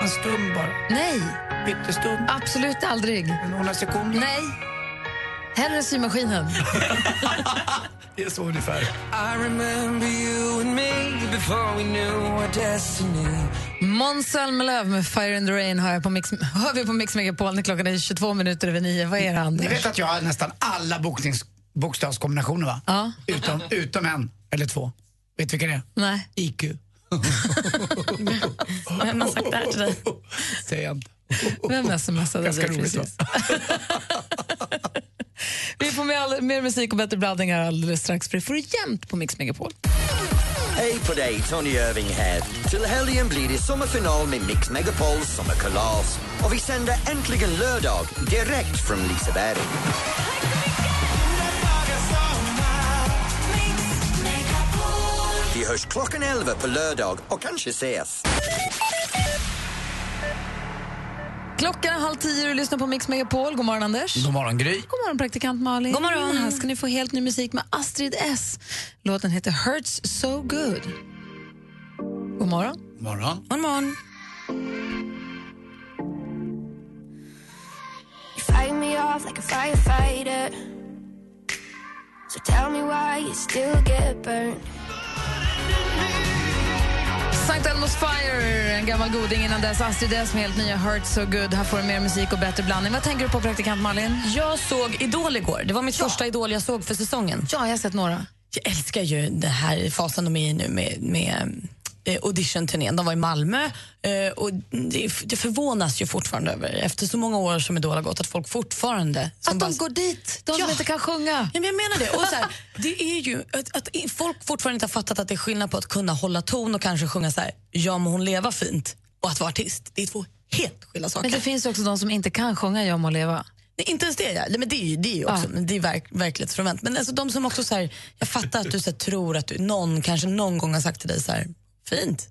En stund bara. Nej, Pyttestund. absolut aldrig. Några sekunder. Nej. Hellre symaskinen. Det är så ungefär. I remember you and me before we knew our destiny. Måns Zelmerlöw med Fire in the Rain hör, jag på Mix, hör vi på Mix Megapol när klockan är 22 minuter över nio. Vad är det, Ni Anders? vet att jag har nästan alla boknings, bokstavskombinationer va? Ja. Utom, utom en eller två. Vet du vilka det är? Nej. IQ. Vem har sagt det här till dig? Jag inte. Vem smsade dig precis? Vi får med all, mer musik och bättre blandning här alldeles strax för det får du jämt på Mix Megapol. Hej på dig, Tony Irving här. Till helgen blir det sommarfinal med Mix Megapols sommarkalas. Och vi sänder äntligen lördag direkt från Liseberg. Vi hörs klockan elva på lördag och kanske ses. Klockan är halv tio och du lyssnar på Mix Megapol. God morgon, Anders. God morgon, Gry. God morgon, praktikant Malin. God morgon. Här ska ni få helt ny musik med Astrid S. Låten heter Hurts So Good. God morgon. morgon. God morgon. You fight me off like a firefighter. So tell me why you still get burned. St. Elmo's Fire, en gammal goding innan dess. Astrid S med helt nya Hurt So Good. Här får du mer musik och bättre blandning. Vad tänker du på, praktikant Malin? Jag såg Idol igår. Det var mitt första Idol jag såg för säsongen. Ja, jag har sett några. Jag älskar ju den här fasen de är i nu med, med eh, audition-turnén. De var i Malmö eh, och det, det förvånas ju fortfarande över efter så många år som Idol har gått att folk fortfarande... Att de går dit, de som inte kan sjunga. Ja, men jag menar det. Och så här, det är ju att, att folk fortfarande inte har fattat att det är skillnad på att kunna hålla ton och kanske sjunga så här, ja må hon leva fint och att vara artist. Det är två helt skilda saker. Men det finns också de som inte kan sjunga Jag må leva. Nej, inte ens det, ja. Men det är ju, det är ju också, Ja. men det är verk, verklighetsfrånvänt. Men alltså, de som också så här, jag fattar att du så här, tror att du, någon kanske någon gång har sagt till dig så här, fint.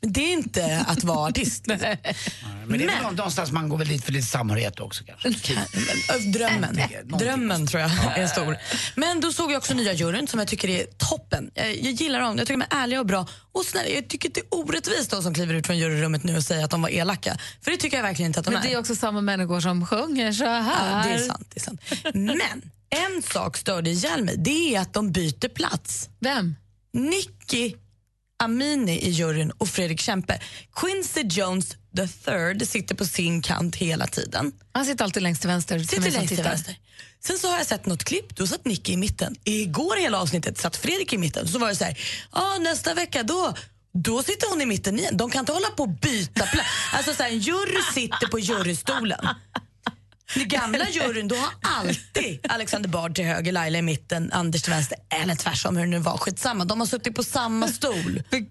Men det är inte att vara artist. Men det är väl någonstans man går väl dit för lite samhörighet också kanske. Men, Drömmen. Drömmen tror jag är stor. Men då såg jag också nya juryn som jag tycker är toppen. Jag, jag gillar dem, jag tycker de är ärliga och bra. Och snälla, jag tycker att det är orättvist de som kliver ut från juryrummet nu och säger att de var elaka. För det tycker jag verkligen inte att de Men det är också samma människor som sjunger så här. Ja, det är sant. Det är sant. Men en sak störde ihjäl mig. Det är att de byter plats. Vem? Nicky Amini i juryn och Fredrik Kempe. Quincy Jones the third sitter på sin kant hela tiden. Han sitter alltid längst till vänster. Sitter längst till vänster. Sen så har jag sett något klipp, då satt Nicky i mitten. Igår hela avsnittet satt Fredrik i mitten. Så var det så här, ah, nästa vecka då då sitter hon i mitten igen. De kan inte hålla på och byta plats. Alltså så här, en jury sitter på jurystolen. Den gamla juryn, då har alltid Alexander Bard till höger, Laila i mitten, Anders till vänster, eller tvärsom hur det nu var. Skitsamma, de har suttit på samma stol. Men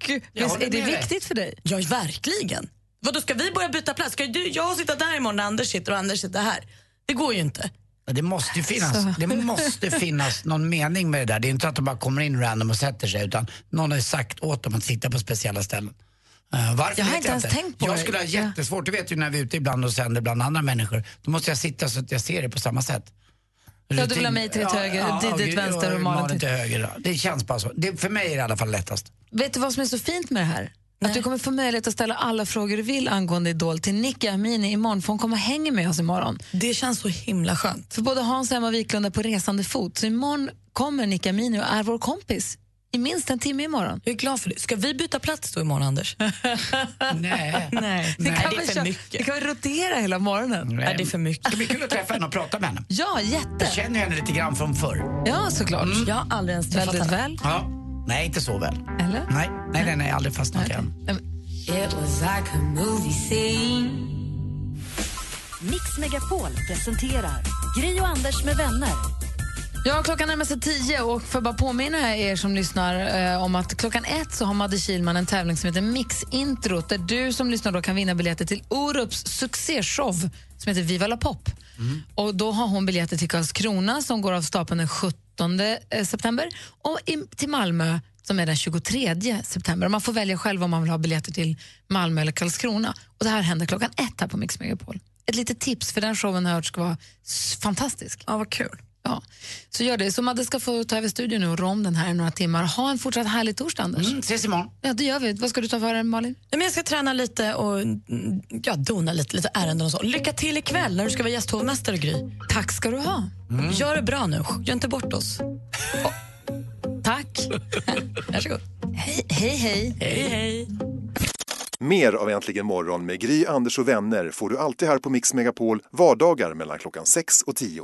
är det viktigt för dig? Ja, verkligen. Vadå, ska vi börja byta plats? Ska du, jag sitta där imorgon när Anders sitter och Anders sitter här? Det går ju inte. Det måste ju finnas, Så. det måste finnas någon mening med det där. Det är inte att de bara kommer in random och sätter sig utan någon har sagt åt dem att sitta på speciella ställen. Eh, varför Jag har inte ens tänkt på Jag det. skulle ha jättesvårt, du vet ju när vi är ute ibland och sänder bland andra människor, då måste jag sitta så att jag ser det på samma sätt. Ja, du vill ha mig till höger, dit- dit vänster och Malin till- höger. Det känns bara så. Det, för mig är det i alla fall lättast. Vet du vad som är så fint med det här? Att du kommer få möjlighet att ställa alla frågor du vill angående Idol till Nicky Amini imorgon, för hon kommer hänga med oss imorgon. Det känns så himla skönt. För både Hans och Emma Wiklund är på resande fot, så imorgon kommer Nicky Amini och är vår kompis i minst en timme imorgon. Jag är glad för det. Ska vi byta plats då imorgon, Anders? Nej. Nej, Det kan det vi är för mycket. Vi kan rotera hela morgonen. Nej, det är för mycket. Det ska bli kul att träffa henne och prata med henne. Ja, jätte. Jag känner henne lite grann från förr. Ja, såklart. Jag har aldrig ens träffat Väldigt henne. väl. Ja. Nej, inte så väl. Eller? Nej, nej, nej, nej aldrig fastnat i henne. It was like a movie scene. Mix Megapol presenterar Gri och Anders med vänner. Ja, klockan närmar sig tio och för att bara påminna er som lyssnar eh, om att klockan ett så har Madde Kihlman en tävling som heter Mix-introt där du som lyssnar då kan vinna biljetter till Orups succéshow som heter Viva la pop. Och då har hon biljetter till Karlskrona som går av stapeln den 17 eh, september och till Malmö som är den 23 september. Man får välja själv om man vill ha biljetter till Malmö eller Karlskrona. Och Det här händer klockan ett här på Mix Megapol. Ett litet tips, för den showen har jag hört ska vara fantastisk. Ja, vad kul. Ja, så gör det. Så Madde ska få ta över studion nu och rå om den här i några timmar. Ha en fortsatt härlig torsdag, Anders. Mm, ses imorgon. Ja, det gör vi. Vad ska du ta för dig, Malin? Nej, men jag ska träna lite och mm, ja, dona lite, lite ärenden och så. Lycka till ikväll när du ska vara gästhovmästare, Gry. Tack ska du ha. Gör det bra nu. Gör inte bort oss. Tack. Varsågod. Hej, hej. hej. Hej, hej. Mer av Äntligen morgon med Gry, Anders och vänner får du alltid här på Mix Megapol vardagar mellan klockan 6 och 10.